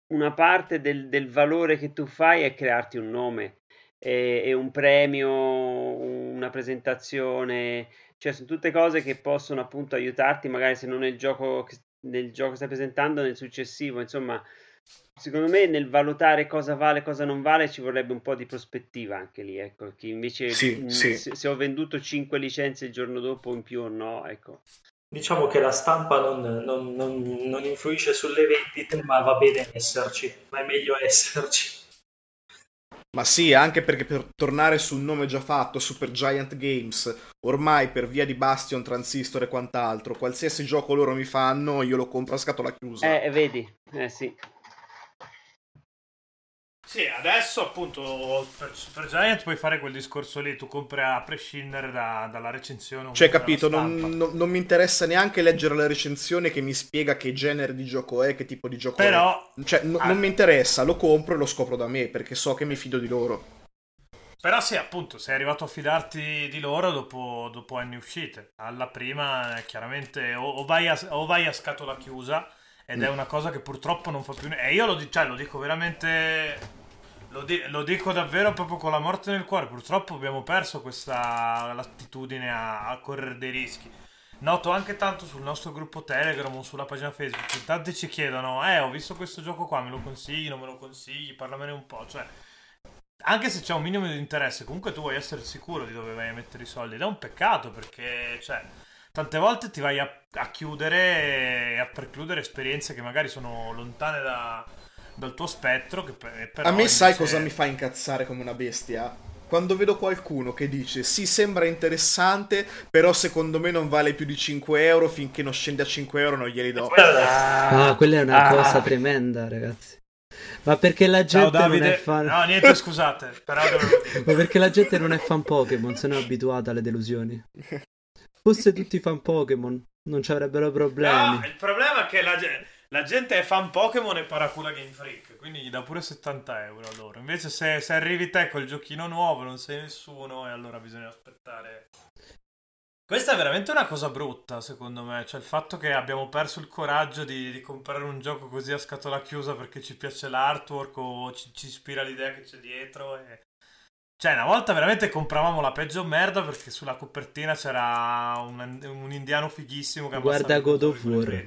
una parte del, del valore che tu fai è crearti un nome e, e un premio, una presentazione, cioè sono tutte cose che possono appunto aiutarti, magari se non nel gioco che, nel gioco che stai presentando, nel successivo, insomma, secondo me nel valutare cosa vale e cosa non vale ci vorrebbe un po' di prospettiva anche lì, ecco, che invece sì, mh, sì. Se, se, ho venduto 5 licenze il giorno dopo in più o no, ecco. Diciamo che la stampa non, non, non, non influisce sulle vendite, ma va bene esserci, ma è meglio esserci. Ma sì, anche perché per tornare sul nome già fatto, Super Giant Games, ormai per via di Bastion, Transistor e quant'altro, qualsiasi gioco loro mi fanno, io lo compro a scatola chiusa. Eh, vedi, eh sì. Sì, adesso appunto per Super Giant puoi fare quel discorso lì, tu compri a prescindere da, dalla recensione. Cioè, capito, non, non, non, mi interessa neanche leggere la recensione che mi spiega che genere di gioco è, che tipo di gioco Però, è. Cioè, no, ah, non mi interessa, lo compro e lo scopro da me, perché so che mi fido di loro. Però sì, appunto, sei arrivato a fidarti di loro dopo, dopo anni uscite. Alla prima, chiaramente, o, o, vai a, o vai a scatola chiusa ed mm. è una cosa che purtroppo non fa più. E io lo, cioè, lo dico veramente lo, di- lo, dico davvero proprio con la morte nel cuore. Purtroppo abbiamo perso questa l'attitudine a, a correre dei rischi. Noto anche tanto sul nostro gruppo Telegram o sulla pagina Facebook. Tanti ci chiedono: Eh, ho visto questo gioco qua, me lo consigli, non me lo consigli, parlamene un po'. Cioè, anche se c'è un minimo di interesse, comunque tu vuoi essere sicuro di dove vai a mettere i soldi. Ed è un peccato perché, cioè, tante volte ti vai a, a chiudere e a precludere esperienze che magari sono lontane da, dal tuo spettro. Che però a me sai cosa mi fa incazzare come una bestia? Quando vedo qualcuno che dice sì sembra interessante, però secondo me non vale più di 5 euro, finché non scende a 5 euro non glieli do. Ah, quella è una ah. cosa tremenda ragazzi. Ma perché la gente Ciao, non è fan... No, niente, scusate, però Ma perché la gente non è fan Pokémon, se no è abituata alle delusioni. Fosse tutti fan Pokémon, non ci avrebbero problemi. No, il problema è che la gente la gente è fan Pokémon e Paracula Game Freak, quindi gli dà pure 70 euro a loro. Invece se, se arrivi te col giochino nuovo, non sei nessuno e allora bisogna aspettare. Questa è veramente una cosa brutta, secondo me. Cioè, il fatto che abbiamo perso il coraggio di, di comprare un gioco così a scatola chiusa perché ci piace l'artwork o ci, ci ispira l'idea che c'è dietro. E... Cioè, una volta veramente compravamo la peggio merda perché sulla copertina c'era un, un indiano fighissimo che Guarda God of War.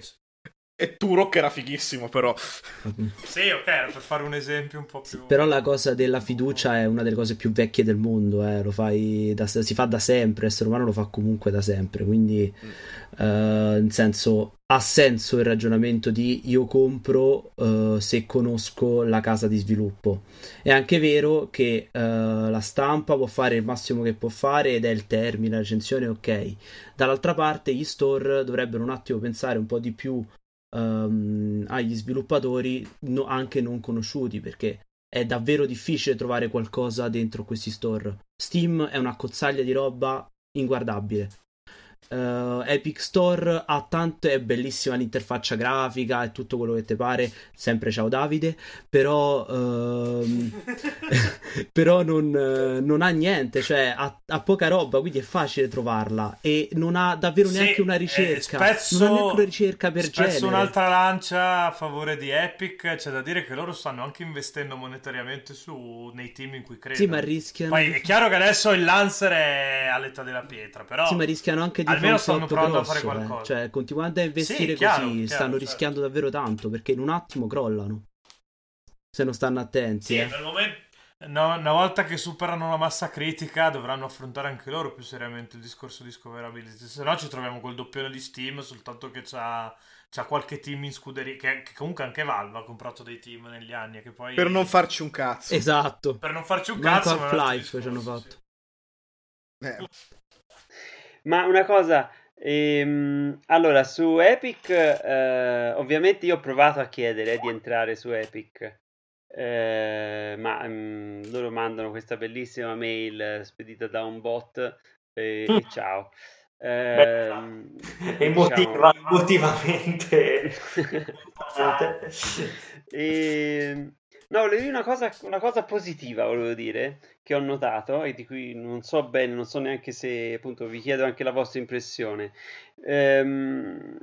E Turok era fighissimo, però. sì, ok, per fare un esempio un po' più. Però la cosa della fiducia è una delle cose più vecchie del mondo, eh. Lo fai da, si fa da sempre, l'essere umano lo fa comunque da sempre. Quindi, mm. uh, nel senso, ha senso il ragionamento di io compro uh, se conosco la casa di sviluppo. È anche vero che uh, la stampa può fare il massimo che può fare ed è il termine, la recensione, ok. Dall'altra parte, gli store dovrebbero un attimo pensare un po' di più um, agli sviluppatori no, anche non conosciuti perché è davvero difficile trovare qualcosa dentro questi store. Steam è una cozzaglia di roba inguardabile. Uh, Epic Store ha tanto, è bellissima l'interfaccia grafica e tutto quello che ti pare. Sempre ciao Davide, però, uh, però non, uh, non, ha niente, cioè ha, ha, poca roba, quindi è facile trovarla e non ha davvero sì, neanche una ricerca. Spesso, non ha neanche una ricerca per spesso genere. un'altra lancia a favore di Epic. C'è da dire che loro stanno anche investendo monetariamente su, nei team in cui credono. Sì, ma rischiano. Poi è chiaro che adesso il Lancer è all'età della pietra, però. Sì, ma rischiano anche di almeno stanno provando grosso, a fare qualcosa. Eh. Cioè, continuando a investire sì, chiaro, così, chiaro, stanno certo. rischiando davvero tanto perché in un attimo crollano. Se non stanno attenti. Sì, eh. nel momento. No, una volta che superano la massa critica dovranno affrontare anche loro più seriamente il discorso di discoverability se no ci troviamo col doppione di Steam soltanto che c'ha, c'ha qualche team in scuderia che, che, comunque anche Valve ha comprato dei team negli anni che poi... per non farci un cazzo esatto per non farci un Manco cazzo Half-Life ci hanno fatto sì. eh. Ma una cosa Ehm, allora, su Epic, eh, ovviamente io ho provato a chiedere di entrare su Epic, eh, ma mm, loro mandano questa bellissima mail spedita da un bot e, e ciao. Eh, Emotiva, diciamo... emotivamente. e, no, volevo dire una cosa, una cosa positiva, volevo dire, che ho notato e di cui non so bene, non so neanche se appunto vi chiedo anche la vostra impressione. Ehm,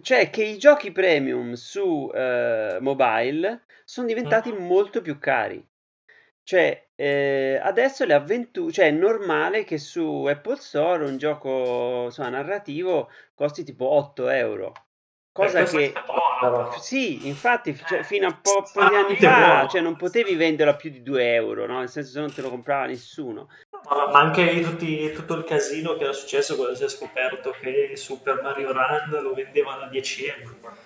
cioè che i giochi premium su eh, mobile sono diventati mm. molto più cari. Cioè, eh, adesso le avventure, cioè è normale che su Apple Store un gioco insomma, narrativo costi tipo 8 euro. Cosa che sì, infatti, cioè, fino a po', po di anni fa cioè, non potevi venderlo a più di 2 euro, no? nel senso se non te lo comprava nessuno. No, ma anche tutti, tutto il casino che era successo quando si è scoperto che Super Mario Run lo vendevano a 10 euro.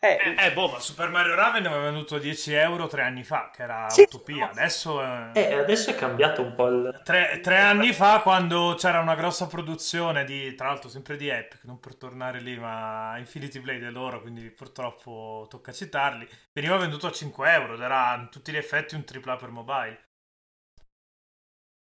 Eh, eh, eh, boh, ma Super Mario Run veniva venduto a 10 euro tre anni fa, che era sì, utopia. Adesso, eh... Eh, adesso è cambiato un po' il... Tre, tre, anni fa, quando c'era una grossa produzione di, tra l'altro sempre di Epic, non per tornare lì, ma Infinity Blade è loro, quindi purtroppo tocca citarli, veniva venduto a 5 euro ed era a tutti gli effetti un AAA per mobile.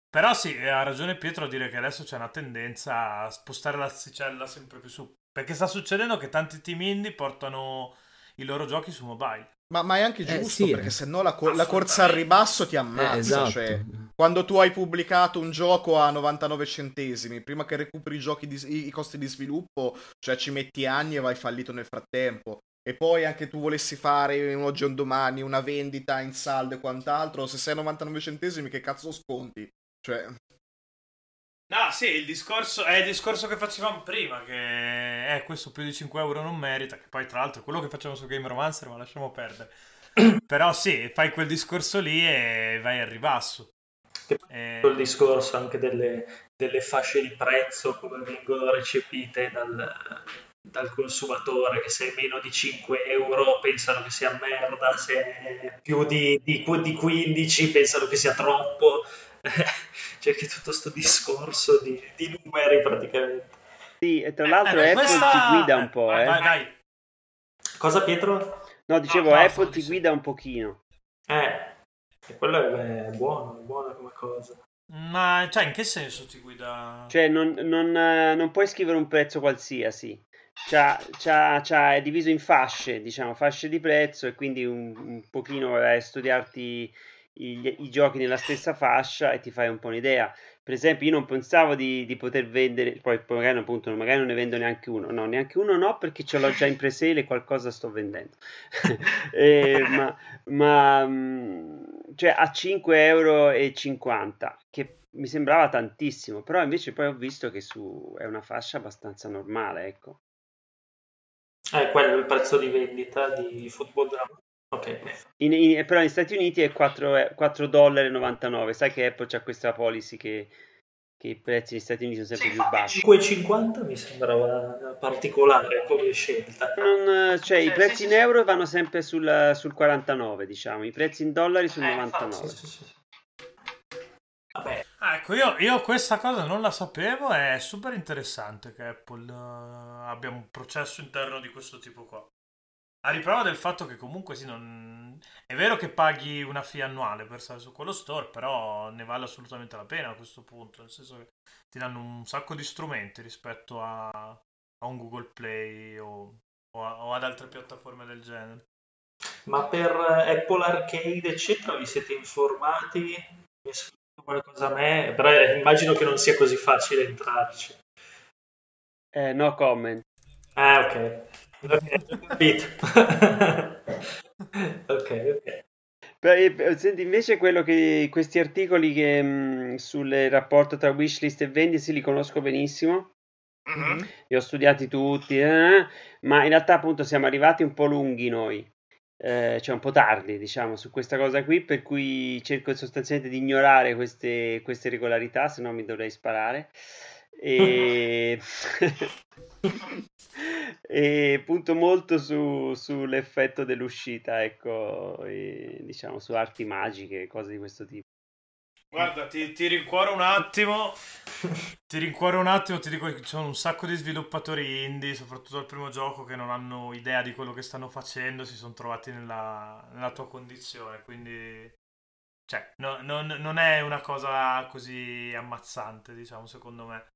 Però sì, ha ragione Pietro a dire che adesso c'è una tendenza a spostare l'asticella sempre più su. Perché sta succedendo che tanti team indie portano i loro giochi su mobile. Ma, ma è anche eh, giusto, eh, sì, perché se no la, co- la, corsa al ribasso ti ammazza. Eh, esatto. cioè, quando tu hai pubblicato un gioco a 99 centesimi, prima che recuperi i, di, i, i costi di sviluppo, cioè ci metti anni e vai fallito nel frattempo. E poi anche tu volessi fare un oggi o un domani una vendita in saldo e quant'altro, se sei a 99 centesimi che cazzo sconti? Cioè... No, sì, il discorso è il discorso che facevamo prima, che eh, questo più di 5 euro non merita, che poi tra l'altro è quello che facciamo su Game Romancer, ma lasciamo perdere. Però sì, fai quel discorso lì e vai al ribasso. E... Eh, il discorso anche delle, delle, fasce di prezzo, come vengono recepite dal, dal consumatore, che se è meno di 5 euro pensano che sia merda, se è più di, di, di 15 pensano che sia troppo c'è che tutto questo discorso di, di, numeri praticamente. Sì, e tra l'altro eh, Apple questa... ti guida un po', eh. Vai, vai. Cosa Pietro? No, dicevo, no, no, Apple ti guida un pochino. Eh, e quello è, è buono, è buono come cosa. Ma cioè, in che senso ti guida? Cioè, non, non, non puoi scrivere un prezzo qualsiasi. C'ha, c'ha, c'ha, è diviso in fasce, diciamo, fasce di prezzo e quindi un, un pochino vai studiarti i, i, giochi nella stessa fascia e ti fai un po' un'idea. Per esempio, io non pensavo di, di poter vendere, poi, poi magari, appunto, magari non ne vendo neanche uno, no, neanche uno no, perché ce l'ho già in presale e qualcosa sto vendendo. eh, ma, ma cioè a 5,50 euro, che mi sembrava tantissimo, però invece poi ho visto che su è una fascia abbastanza normale, ecco. È eh, quello il prezzo di vendita di Football Drama. Ok. In, in, però negli Stati Uniti è 4,99 dollari. Sai che Apple ha questa policy che, che, i prezzi negli Stati Uniti sono sempre più bassi. 5,50 mi sembrava particolare come scelta. Non, cioè, I prezzi in euro vanno sempre sul, sul, 49, diciamo. I prezzi in dollari sul eh, 99. Sì, sì, sì. Vabbè. Ah, ecco, io, io, questa cosa non la sapevo. È super interessante che Apple uh, abbia un processo interno di questo tipo qua. A riprova del fatto che comunque sì, non... è vero che paghi una fee annuale per stare su quello store, però ne vale assolutamente la pena a questo punto, nel senso che ti danno un sacco di strumenti rispetto a, a un Google Play o, o, a, o ad altre piattaforme del genere. Ma per Apple Arcade, eccetera, vi siete informati? Mi è qualcosa a me, però immagino che non sia così facile entrarci. Eh, no comment. Ah, ok. ok, ok. Eh, senti, invece quello che questi articoli che, mh, sul rapporto tra wishlist e vendite li conosco benissimo. Mm-hmm. Li ho studiati tutti, eh, ma in realtà appunto siamo arrivati un po' lunghi noi. Eh, cioè un po' tardi, diciamo, su questa cosa qui, per cui cerco sostanzialmente di ignorare queste, queste regolarità, se no mi dovrei sparare. E... e punto molto su, sull'effetto dell'uscita, ecco, e, diciamo su arti magiche, cose di questo tipo. Guarda, ti, ti rincuoro un attimo. ti rincuoro un attimo. Ti dico che ci sono un sacco di sviluppatori indie, soprattutto al primo gioco, che non hanno idea di quello che stanno facendo. Si sono trovati nella, nella tua condizione. Quindi, cioè, no, non, non è una cosa così ammazzante, diciamo, secondo me.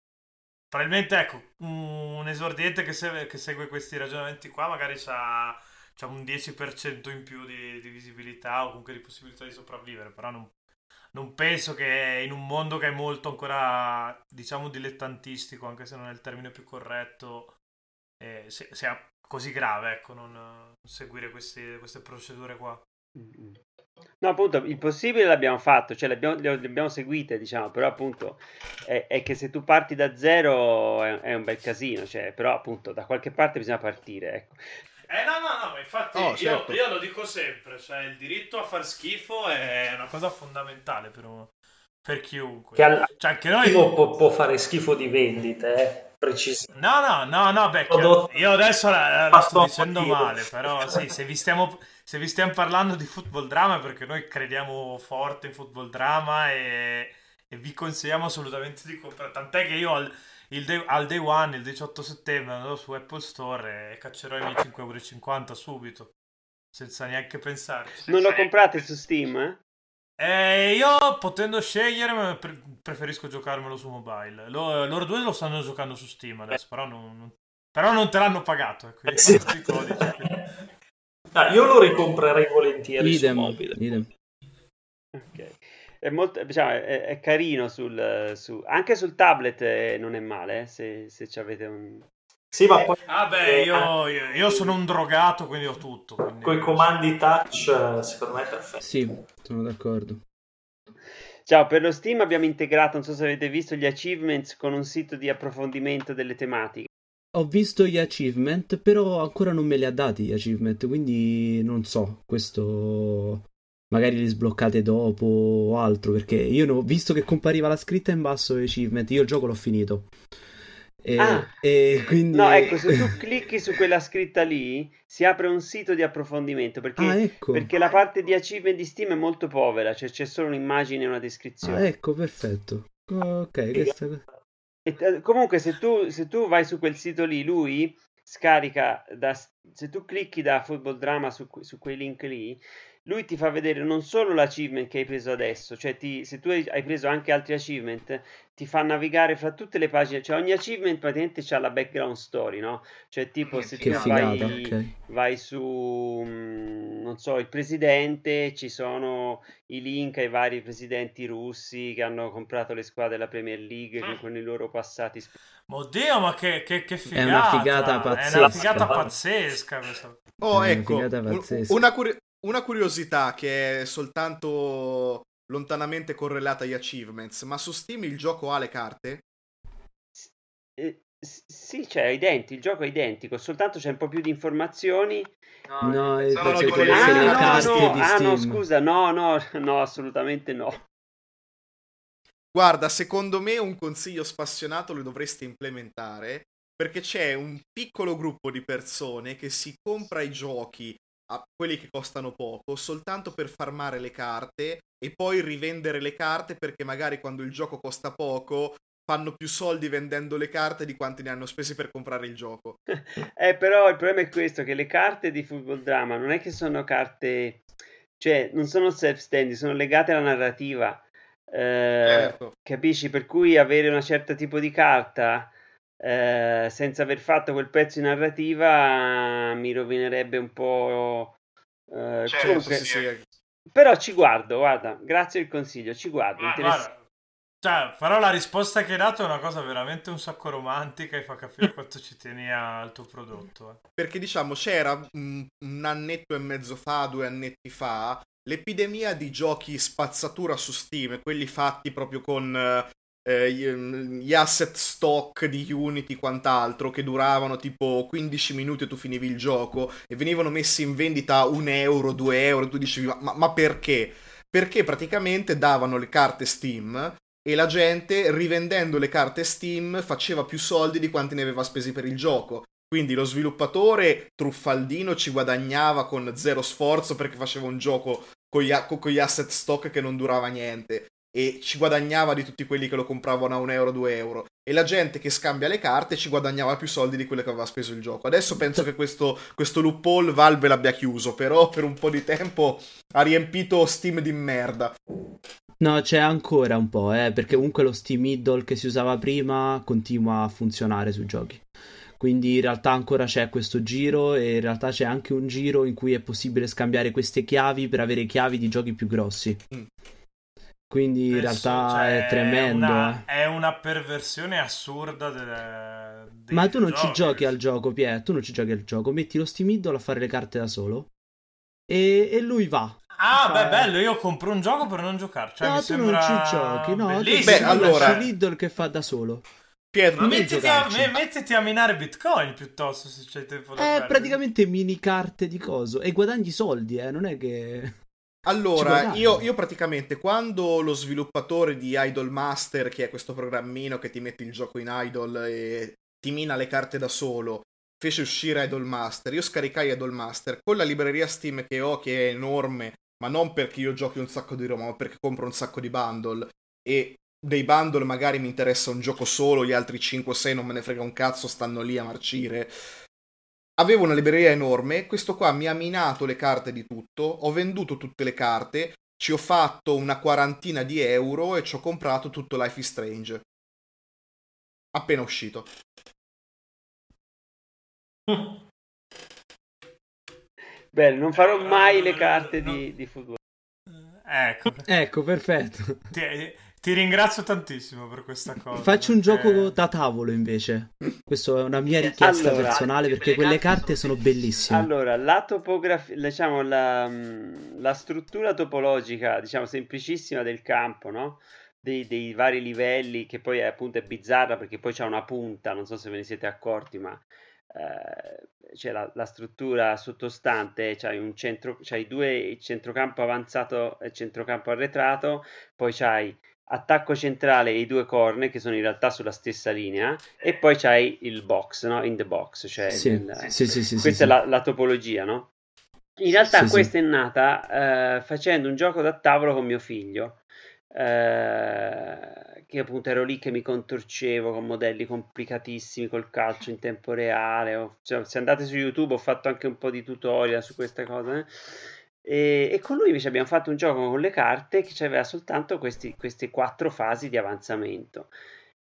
Probabilmente, ecco, un esordiente che, se- che segue questi ragionamenti qua magari ha un 10% in più di, di, visibilità o comunque di possibilità di sopravvivere, però non, non, penso che in un mondo che è molto ancora, diciamo, dilettantistico, anche se non è il termine più corretto, eh, sia così grave, ecco, non, seguire questi, queste procedure qua. No, appunto, il possibile l'abbiamo fatto, cioè le abbiamo, le abbiamo seguite, diciamo, però appunto è, è, che se tu parti da zero è, è, un bel casino, cioè, però appunto da qualche parte bisogna partire, ecco. Eh no, no, no, ma infatti oh, certo. io, io, lo dico sempre, cioè il diritto a far schifo è una cosa fondamentale per, un, per chiunque. Che al... cioè, anche noi... Può, può, fare schifo di vendite, eh? Precisi. No, no, no, no, beh, io adesso la, la sto dicendo male, però sì, se vi stiamo se vi stiamo parlando di football drama perché noi crediamo forte in football drama e, e vi consigliamo assolutamente di comprare. Tant'è che io al, day, al day one, il 18 settembre, andrò su Apple Store e caccerò i miei 5,50€ subito, senza neanche pensarci. Non lo comprate su Steam? Eh? Eh, io potendo scegliere pre- preferisco giocarmelo su mobile. Lo, loro due lo stanno giocando su Steam adesso, però non, però non te l'hanno pagato. Ecco, eh, sì. i codici, Ah, io lo ricomprerei volentieri idem, su mobile. Idem. Ok. È, molto, diciamo, è, è carino sul, su, anche sul tablet eh, non è male eh, se, se avete un, sì, ma poi... Ah beh, io, io, io, sono un drogato, quindi ho tutto. Quindi... Con i comandi touch, secondo me è perfetto. Sì, sono d'accordo. Ciao, per lo Steam abbiamo integrato, non so se avete visto, gli achievements con un sito di approfondimento delle tematiche. Ho visto gli achievement, però ancora non me li ha dati gli achievement, quindi non so, questo magari li sbloccate dopo o altro, perché io ho visto che compariva la scritta in basso achievement, io il gioco l'ho finito. E, ah, e quindi... No, ecco, se tu clicchi su quella scritta lì, si apre un sito di approfondimento, perché, ah, ecco. perché la parte di achievement di Steam è molto povera, cioè c'è solo un'immagine e una descrizione. Ah, ecco, perfetto. Ok, questa... E, comunque, se tu, se tu vai su quel sito lì, lui scarica da, se tu clicchi da Football Drama su, su quei link lì, lui ti fa vedere non solo l'achievement che hai preso adesso, cioè ti, se tu hai preso anche altri achievement, ti fa navigare fra tutte le pagine, cioè ogni achievement praticamente ha la background story, no? Cioè tipo se tu vai, okay. vai, su, mm, non so, il presidente, ci sono i link ai vari presidenti russi che hanno comprato le squadre della Premier League mm. con i loro passati. Oddio, ma che, che, che figata! È una figata pazzesca. È una figata pazzesca questa. Oh, ecco, una, curi- una curiosità che è soltanto lontanamente correlata agli achievements, ma su Steam il gioco ha le carte? Eh, sì, cioè, è identico, il gioco è identico, soltanto c'è un po' più di informazioni. No, no, è sono tipo le, ah, le carte no, di ah, no, scusa, no, no, no, assolutamente no. Guarda, secondo me un consiglio spassionato lo dovresti implementare perché c'è un piccolo gruppo di persone che si compra i giochi a quelli che costano poco soltanto per farmare le carte e poi rivendere le carte perché magari quando il gioco costa poco fanno più soldi vendendo le carte di quanti ne hanno spesi per comprare il gioco. eh, però il problema è questo, che le carte di Football Drama non è che sono carte, cioè non sono self-standing, sono legate alla narrativa. Eh, certo. Capisci? Per cui avere un certo tipo di carta eh, senza aver fatto quel pezzo di narrativa mi rovinerebbe un po'. Eh, certo, comunque, sì, sì. Però ci guardo, guarda, grazie del consiglio, ci guardo. Ah, interess- cioè, però la risposta che hai dato è una cosa veramente un sacco romantica e fa capire quanto ci tieni al tuo prodotto. Eh. Perché diciamo c'era un, un annetto e mezzo fa, due annetti fa, l'epidemia di giochi spazzatura su Steam, quelli fatti proprio con eh, gli asset stock di Unity quant'altro che duravano tipo 15 minuti e tu finivi il gioco e venivano messi in vendita a un euro, due euro, tu dicevi ma, ma perché? Perché praticamente davano le carte Steam e la gente rivendendo le carte Steam faceva più soldi di quanti ne aveva spesi per il gioco. Quindi lo sviluppatore truffaldino ci guadagnava con zero sforzo perché faceva un gioco con gli, con gli asset stock che non durava niente e ci guadagnava di tutti quelli che lo compravano a un euro, due euro. E la gente che scambia le carte ci guadagnava più soldi di quello che aveva speso il gioco. Adesso penso che questo, questo loophole Valve l'abbia chiuso, però per un po' di tempo ha riempito Steam di merda. No, c'è ancora un po', eh, perché comunque lo Steam Idol che si usava prima continua a funzionare sui giochi. Quindi in realtà ancora c'è questo giro e in realtà c'è anche un giro in cui è possibile scambiare queste chiavi per avere chiavi di giochi più grossi. Mm. Quindi in realtà cioè, è tremendo. È una, è una perversione assurda delle, Ma tu non giochi. ci giochi al gioco, Pier. Tu non ci giochi al gioco. Metti lo Steam Idol a fare le carte da solo. E, e lui va. Ah, beh, bello, io compro un gioco per non giocare. Cioè, no, mi tu sembra... non ci giochi, no, Bellissimo. tu Beh, allora- Lidl che fa da solo. Pietro, Ma mettiti a, giocarci. me- mettiti a minare bitcoin piuttosto se c'è tempo da È perdere. praticamente mini carte di coso e guadagni soldi, eh, non è che... Allora, io, io praticamente quando lo sviluppatore di Idol Master, che è questo programmino che ti mette il gioco in idol e ti mina le carte da solo, fece uscire Idol Master, io scaricai Idol Master con la libreria Steam che ho, che è enorme, ma non perché io giochi un sacco di roba, ma perché compro un sacco di bundle e dei bundle magari mi interessa un gioco solo, gli altri 5-6 non me ne frega un cazzo, stanno lì a marcire. Avevo una libreria enorme, questo qua mi ha minato le carte di tutto, ho venduto tutte le carte, ci ho fatto una quarantina di euro e ci ho comprato tutto Life is Strange. Appena uscito. Bello, non farò Eh, mai le no, carte no. di, di football. Ecco, Ecco, perfetto. ti, ti ringrazio tantissimo per questa cosa. Faccio un perché- gioco da tavolo invece. Questa è una mia richiesta Allora, personale perché quelle carte sono bellissime. Allora, la topografia, diciamo, la, mm, la struttura topologica, diciamo, semplicissima del campo, no? Dei, dei vari livelli, che poi è, appunto è bizzarra perché poi c'è una punta, non so se ve ne siete accorti, ma eh, c'è la, la struttura sottostante, c'hai un centro, c'hai due il centrocampo avanzato e centrocampo arretrato, poi c'hai attacco centrale e i due corner che sono in realtà sulla stessa linea e poi c'hai il box, no? In the box, cioè Sì, nel- sì, sì, sì, questa è la, la topologia, no? In realtà questa è nata eh, facendo un gioco da tavolo con mio figlio, eh, che appunto ero lì che mi contorcevo con modelli complicatissimi col calcio in tempo reale. Ho- cioè, se andate su YouTube ho fatto anche un po' di tutorial su queste cose. E, e con lui invece abbiamo fatto un gioco con le carte che aveva soltanto questi- queste quattro fasi di avanzamento.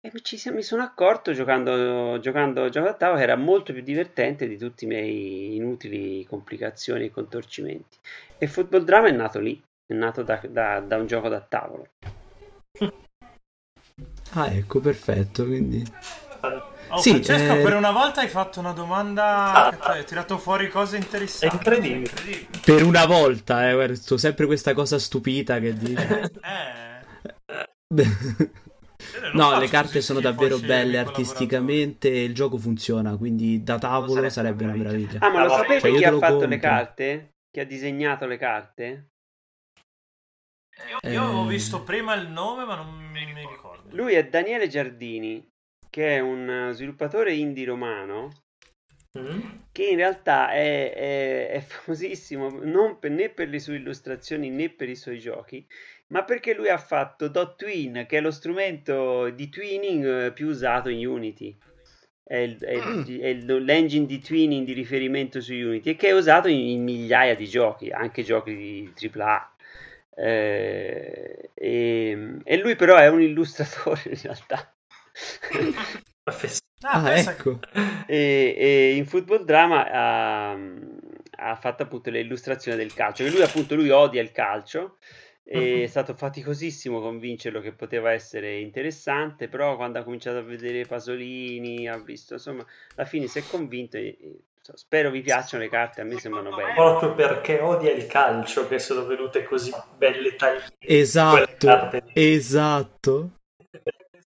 E mi, ci- mi sono accorto giocando, giocando gioco da tavola che era molto più divertente di tutti i miei inutili complicazioni e contorcimenti. E Football Drama è nato lì, è nato da, da- da un gioco da tavolo. Ah, ecco, perfetto. Quindi... Oh, Sì, Francesco, eh, per una volta hai fatto una domanda Ah. che hai tirato fuori cose interessanti. È incredibile. Incredibile. Per una volta, eh, guarda, sto sempre questa cosa stupita che dice. Eh, non no, le carte sono davvero belle artisticamente e il gioco funziona, quindi da tavolo sarebbe sarebbe una meraviglia. Ah, ma lo sapete cioè io chi ha fatto le carte? Chi ha disegnato le carte? Io, io avevo Eh, visto prima il nome, ma non mi, mi ricordo. Lui è Daniele Giardini, che è un eh, sviluppatore indie romano Mm? che in realtà è, è- è famosissimo non per- né per le sue illustrazioni né per i suoi giochi, ma perché lui ha fatto Dot Twin, che è lo strumento di twinning eh, più usato in Unity. È, il- è il- è il- l'engine di twinning di riferimento su Unity e che è usato in, in migliaia di giochi, anche giochi di AAA. Eh, e, e lui però è un illustratore in realtà. Ah, Ah, ecco. e, e in Football Drama ha, ha fatto appunto le illustrazioni del calcio che lui appunto lui odia il calcio e è stato faticosissimo convincerlo che poteva essere interessante però quando ha cominciato a vedere Pasolini ha visto insomma alla fine si è convinto e, e, so, spero vi piacciono le carte a me sembrano belle Proprio perché odia il calcio che sono venute così belle tagliate. Esatto, esatto.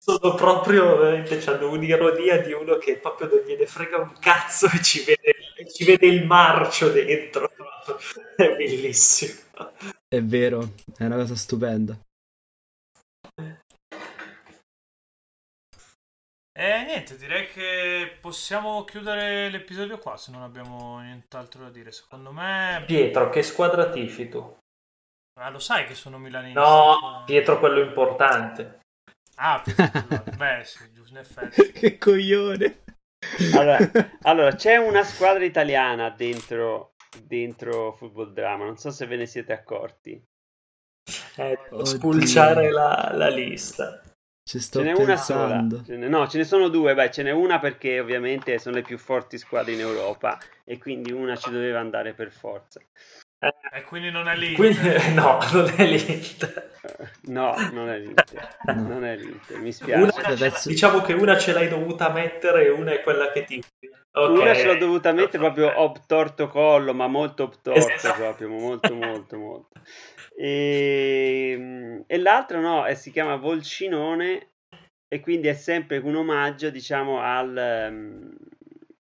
Sono proprio veramente hanno un'ironia di uno che proprio non gliene frega un cazzo e ci vede, ci vede il marcio dentro. È bellissimo. È vero, è una cosa stupenda. E niente, direi che possiamo chiudere l'episodio qua se non abbiamo nient'altro da dire. Secondo me... Pietro, che squadra tifi tu? Ah, lo sai che sono milanista. No, cioè- Pietro quello importante. Ah. Beh, sì, giusto, in effetti. che coglione. allora, allora, c'è una squadra italiana dentro, dentro Football Drama non so se ve ne siete accorti Eh, devo Oddio. spulciare la, la lista. Ci sto Ce n'è una pensando. sola. Ce n'è- no, ce ne sono due. Beh, ce n'è una perché ovviamente sono le più forti squadre in Europa e quindi una ci doveva andare per forza. Eh, e quindi non è l'Inter. Quindi, no, non è l'Inter. No, non è l'Inter. Non è l'Inter. Mi spiace. Una, Adesso... Diciamo che una ce l'hai dovuta mettere e una è quella che ti... Okay. Una ce l'ho dovuta mettere proprio ob torto collo, ma molto ob torto esatto. proprio, molto molto molto. E, ehm, e l'altra no, è, si chiama Volcinone e quindi è sempre un omaggio diciamo al...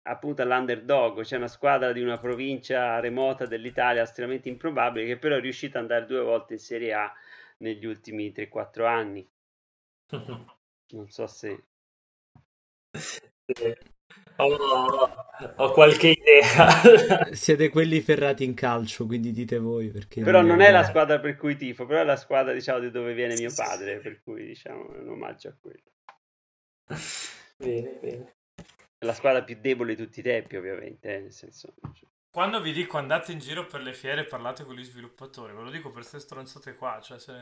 Appunto all'underdog, cioè una squadra di una provincia remota dell'Italia estremamente improbabile che però è riuscita ad andare due volte in Serie A negli ultimi 3-4 anni. Non so se... Ho, ho, qualche idea. Siete quelli ferrati in calcio, quindi dite voi. Perché però non è la squadra per cui tifo, però è la squadra diciamo di dove viene mio padre, per cui diciamo è un omaggio a quello. Bene, bene la squadra più debole di tutti i tempi, ovviamente. Eh, senso... Quando vi dico andate in giro per le fiere e parlate con gli sviluppatori, ve lo dico per queste stronzate qua. Cioè, se,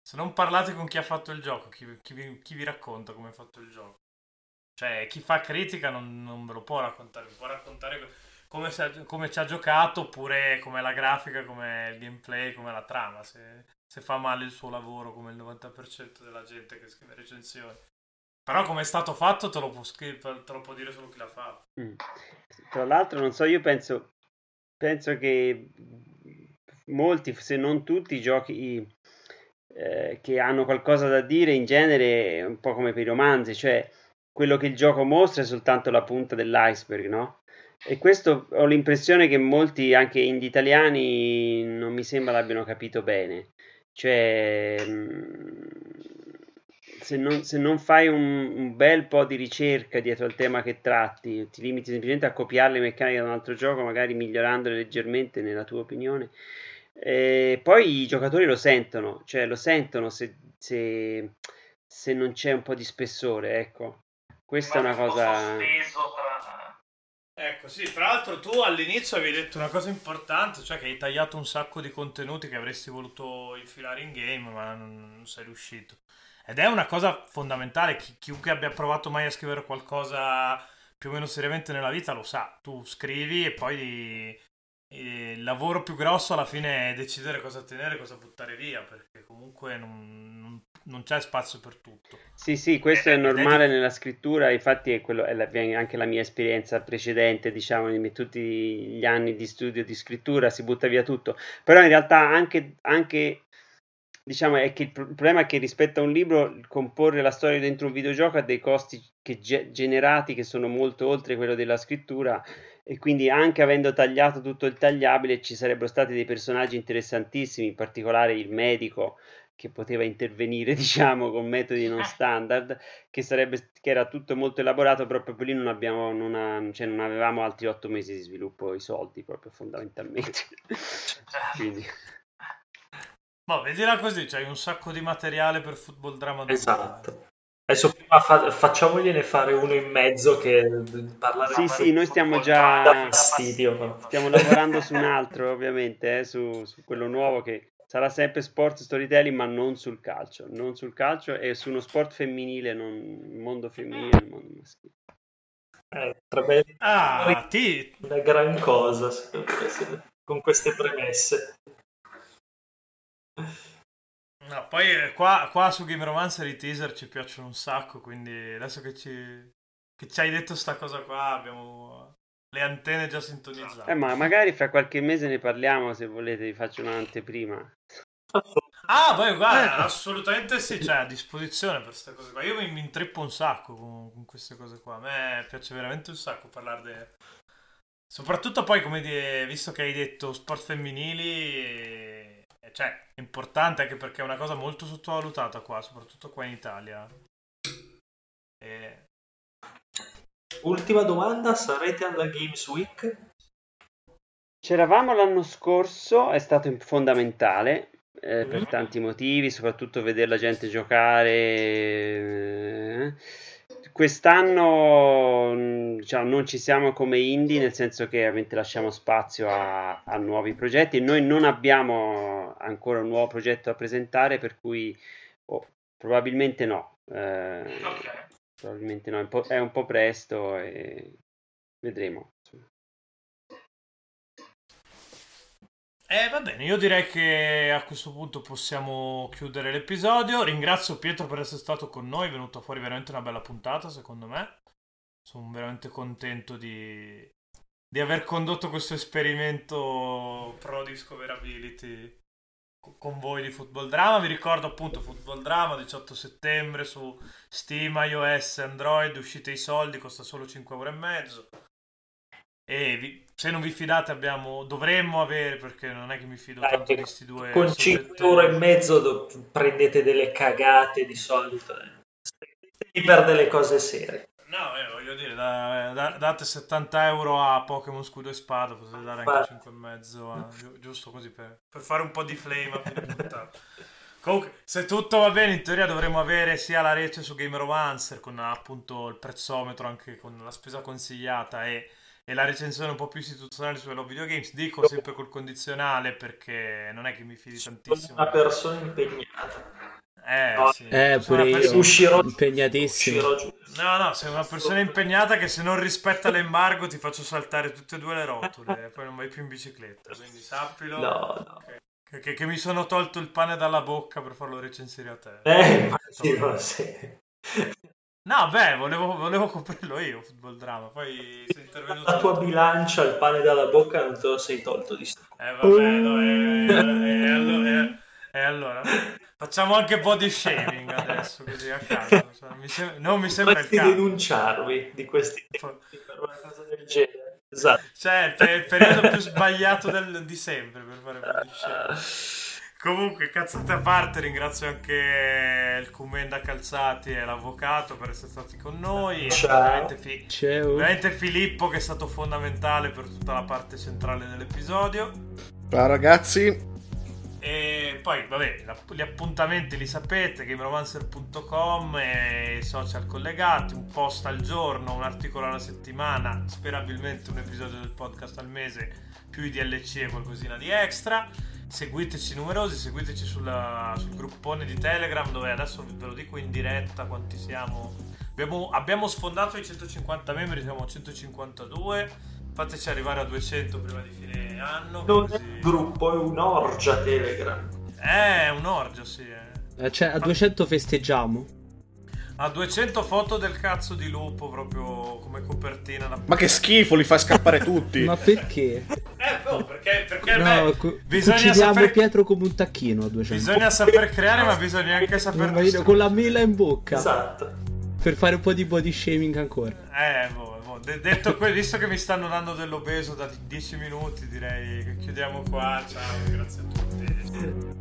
se non parlate con chi ha fatto il gioco, chi, chi, vi, chi vi, racconta come è fatto il gioco? Cioè, chi fa critica non, non ve lo può raccontare, vi può raccontare come, se, come ci ha giocato, oppure come la grafica, come il gameplay, come la trama. Se, se fa male il suo lavoro, come il 90% della gente che scrive recensioni. Però come è stato fatto te lo può, te lo può dire solo chi l'ha fatto. Mm. Tra l'altro, non so, io penso, penso che molti, se non tutti, i giochi eh, che hanno qualcosa da dire in genere, un po' come per i romanzi, cioè quello che il gioco mostra è soltanto la punta dell'iceberg, no? E questo ho l'impressione che molti, anche indie italiani, non mi sembra l'abbiano capito bene. Cioè, mh, mm, se non, se non fai un, un, bel po' di ricerca dietro al tema che tratti, ti limiti semplicemente a copiare le meccaniche da un altro gioco, magari migliorandole leggermente nella tua opinione, e poi i giocatori lo sentono, cioè lo sentono se, se, se non c'è un po' di spessore, ecco. Questa Ma è una cosa... Ecco, sì, tra l'altro tu all'inizio avevi detto una cosa importante, cioè che hai tagliato un sacco di contenuti che avresti voluto infilare in game, ma non, non sei riuscito. Ed è una cosa fondamentale, Chi, chiunque abbia provato mai a scrivere qualcosa più o meno seriamente nella vita lo sa, tu scrivi e poi il lavoro più grosso alla fine è decidere cosa tenere e cosa buttare via, perché comunque non, non, non c'è spazio per tutto. Sì, sì, questo è normale nella scrittura, infatti è, quello, è la, anche la mia esperienza precedente, diciamo, in tutti gli anni di studio di scrittura, si butta via tutto, però in realtà anche, anche diciamo è che il problema è che rispetto a un libro comporre la storia dentro un videogioco ha dei costi che ge- generati che sono molto oltre quello della scrittura e quindi anche avendo tagliato tutto il tagliabile ci sarebbero stati dei personaggi interessantissimi in particolare il medico che poteva intervenire diciamo con metodi non standard che, sarebbe, che era tutto molto elaborato però proprio lì non abbiamo non, ha, cioè non avevamo altri otto mesi di sviluppo i soldi proprio fondamentalmente. Quindi Boh, vedila così, c'hai un sacco di materiale per football drama. Esatto. Adesso prima fa- facciamogliene fare uno in mezzo che parlare Sì, sì, noi stiamo già fastidio, stiamo lavorando su un altro, ovviamente, eh, su, su, quello nuovo che sarà sempre sport storytelling, ma non sul calcio, non sul calcio e su uno sport femminile, non mondo femminile, il mondo maschile. Eh, tre ah, ti... una gran cosa con queste premesse. No, poi eh, qua, qua, su Game Romancer i teaser ci piacciono un sacco, quindi adesso che ci, che ci hai detto sta cosa qua abbiamo le antenne già sintonizzate. Eh, ma magari fra qualche mese ne parliamo se volete, vi faccio un'anteprima. Ah, poi guarda, eh. assolutamente sì, cioè a disposizione per queste cose qua. Io mi, mi intrippo un sacco con, con, queste cose qua. A me piace veramente un sacco parlarne. Soprattutto poi, come di, visto che hai detto sport femminili, cioè, è importante anche perché è una cosa molto sottovalutata qua, soprattutto qua in Italia. E... Ultima domanda, sarete alla Games Week? C'eravamo l'anno scorso, è stato fondamentale eh, mm-hmm. per tanti motivi, soprattutto vedere la gente giocare. Eh, Quest'anno mm, diciamo, non ci siamo come indie, nel senso che ovviamente lasciamo spazio a, a, nuovi progetti. Noi non abbiamo ancora un nuovo progetto da presentare, per cui oh, probabilmente no. Eh, okay. Probabilmente no, è un, po', è un po' presto e vedremo. Eh, va bene, io direi che a questo punto possiamo chiudere l'episodio. Ringrazio Pietro per essere stato con noi, è venuta fuori veramente una bella puntata, secondo me. Sono veramente contento di, di aver condotto questo esperimento pro discoverability con voi di Football Drama. Vi ricordo appunto Football Drama 18 settembre su Steam, iOS, Android, uscite i soldi, costa solo 5 euro e mezzo. E vi, se non vi fidate abbiamo, dovremmo avere, perché non è che mi fido Dai, tanto di questi due. Con soggetti... 5 euro e mezzo do, prendete delle cagate di solito. Eh. per delle cose serie. No, eh, voglio dire, da, da, date 70 euro a Pokémon Scudo e Spada, potete dare anche 5,5 a, gi- giusto così per, per, fare un po' di flame a Comunque, se tutto va bene, in teoria dovremmo avere sia la rete su Game Romancer con appunto il prezzometro, anche con la spesa consigliata e e la recensione un po' più istituzionale su Hello Video Games. Dico sempre col condizionale perché non è che mi fidi tantissimo. Una persona impegnata. Eh, no, sì. eh pure io uscirò, impegnatissimo. Uscirò no, no, sei una persona impegnata che se non rispetta l'embargo ti faccio saltare tutte e due le rotule e poi non vai più in bicicletta. Quindi sappilo. No, no. Che, che, che, mi sono tolto il pane dalla bocca per farlo recensire a te. Eh, no, sì. No, beh, volevo, volevo coprirlo io, football drama, poi sei intervenuto... La tua bilancia, il pane dalla bocca, non te lo sei tolto di sto. Eh, vabbè, no, e, e, allora, e, allora, facciamo anche body shaming adesso, così a caso. Cioè, mi sem- non mi sembra Potresti il caso. denunciarvi di questi tempi per una cosa del genere. Esatto. Cioè, è il periodo più sbagliato del, di sempre per fare body shaming. Comunque, cazzate a parte, ringrazio anche il Commenda Calzati e l'avvocato per essere stati con noi. Ciao. Ovviamente, Fi- ovviamente Filippo che è stato fondamentale per tutta la parte centrale dell'episodio. Ciao ragazzi. E poi, vabbè, gli appuntamenti li sapete, gameromancer.com e i social collegati, un post al giorno, un articolo alla settimana, sperabilmente un episodio del podcast al mese, più i DLC e qualcosina di extra seguiteci numerosi, seguiteci sulla, sul gruppone di Telegram dove adesso ve lo dico in diretta quanti siamo. Abbiamo, abbiamo sfondato i 150 membri, siamo a 152. Fateci arrivare a 200 prima di fine anno. Non così... è un gruppo, è un'orgia Telegram. Eh, è un'orgia, sì. Eh. Eh, cioè, a 200 festeggiamo. Ha 200 foto del cazzo di lupo proprio come copertina. Ma che schifo, li fai scappare tutti. Ma perché? Eh, no, perché, perché no, beh, cu- bisogna saper... Pietro come un tacchino a 200. Bisogna saper creare, ma bisogna anche saper... Immagino, con la mela in bocca. Esatto. Per fare un po' di body shaming ancora. Eh, boh, boh. De- detto questo, visto che mi stanno dando dell'obeso da 10 minuti, direi che chiudiamo qua. Ciao, grazie a tutti.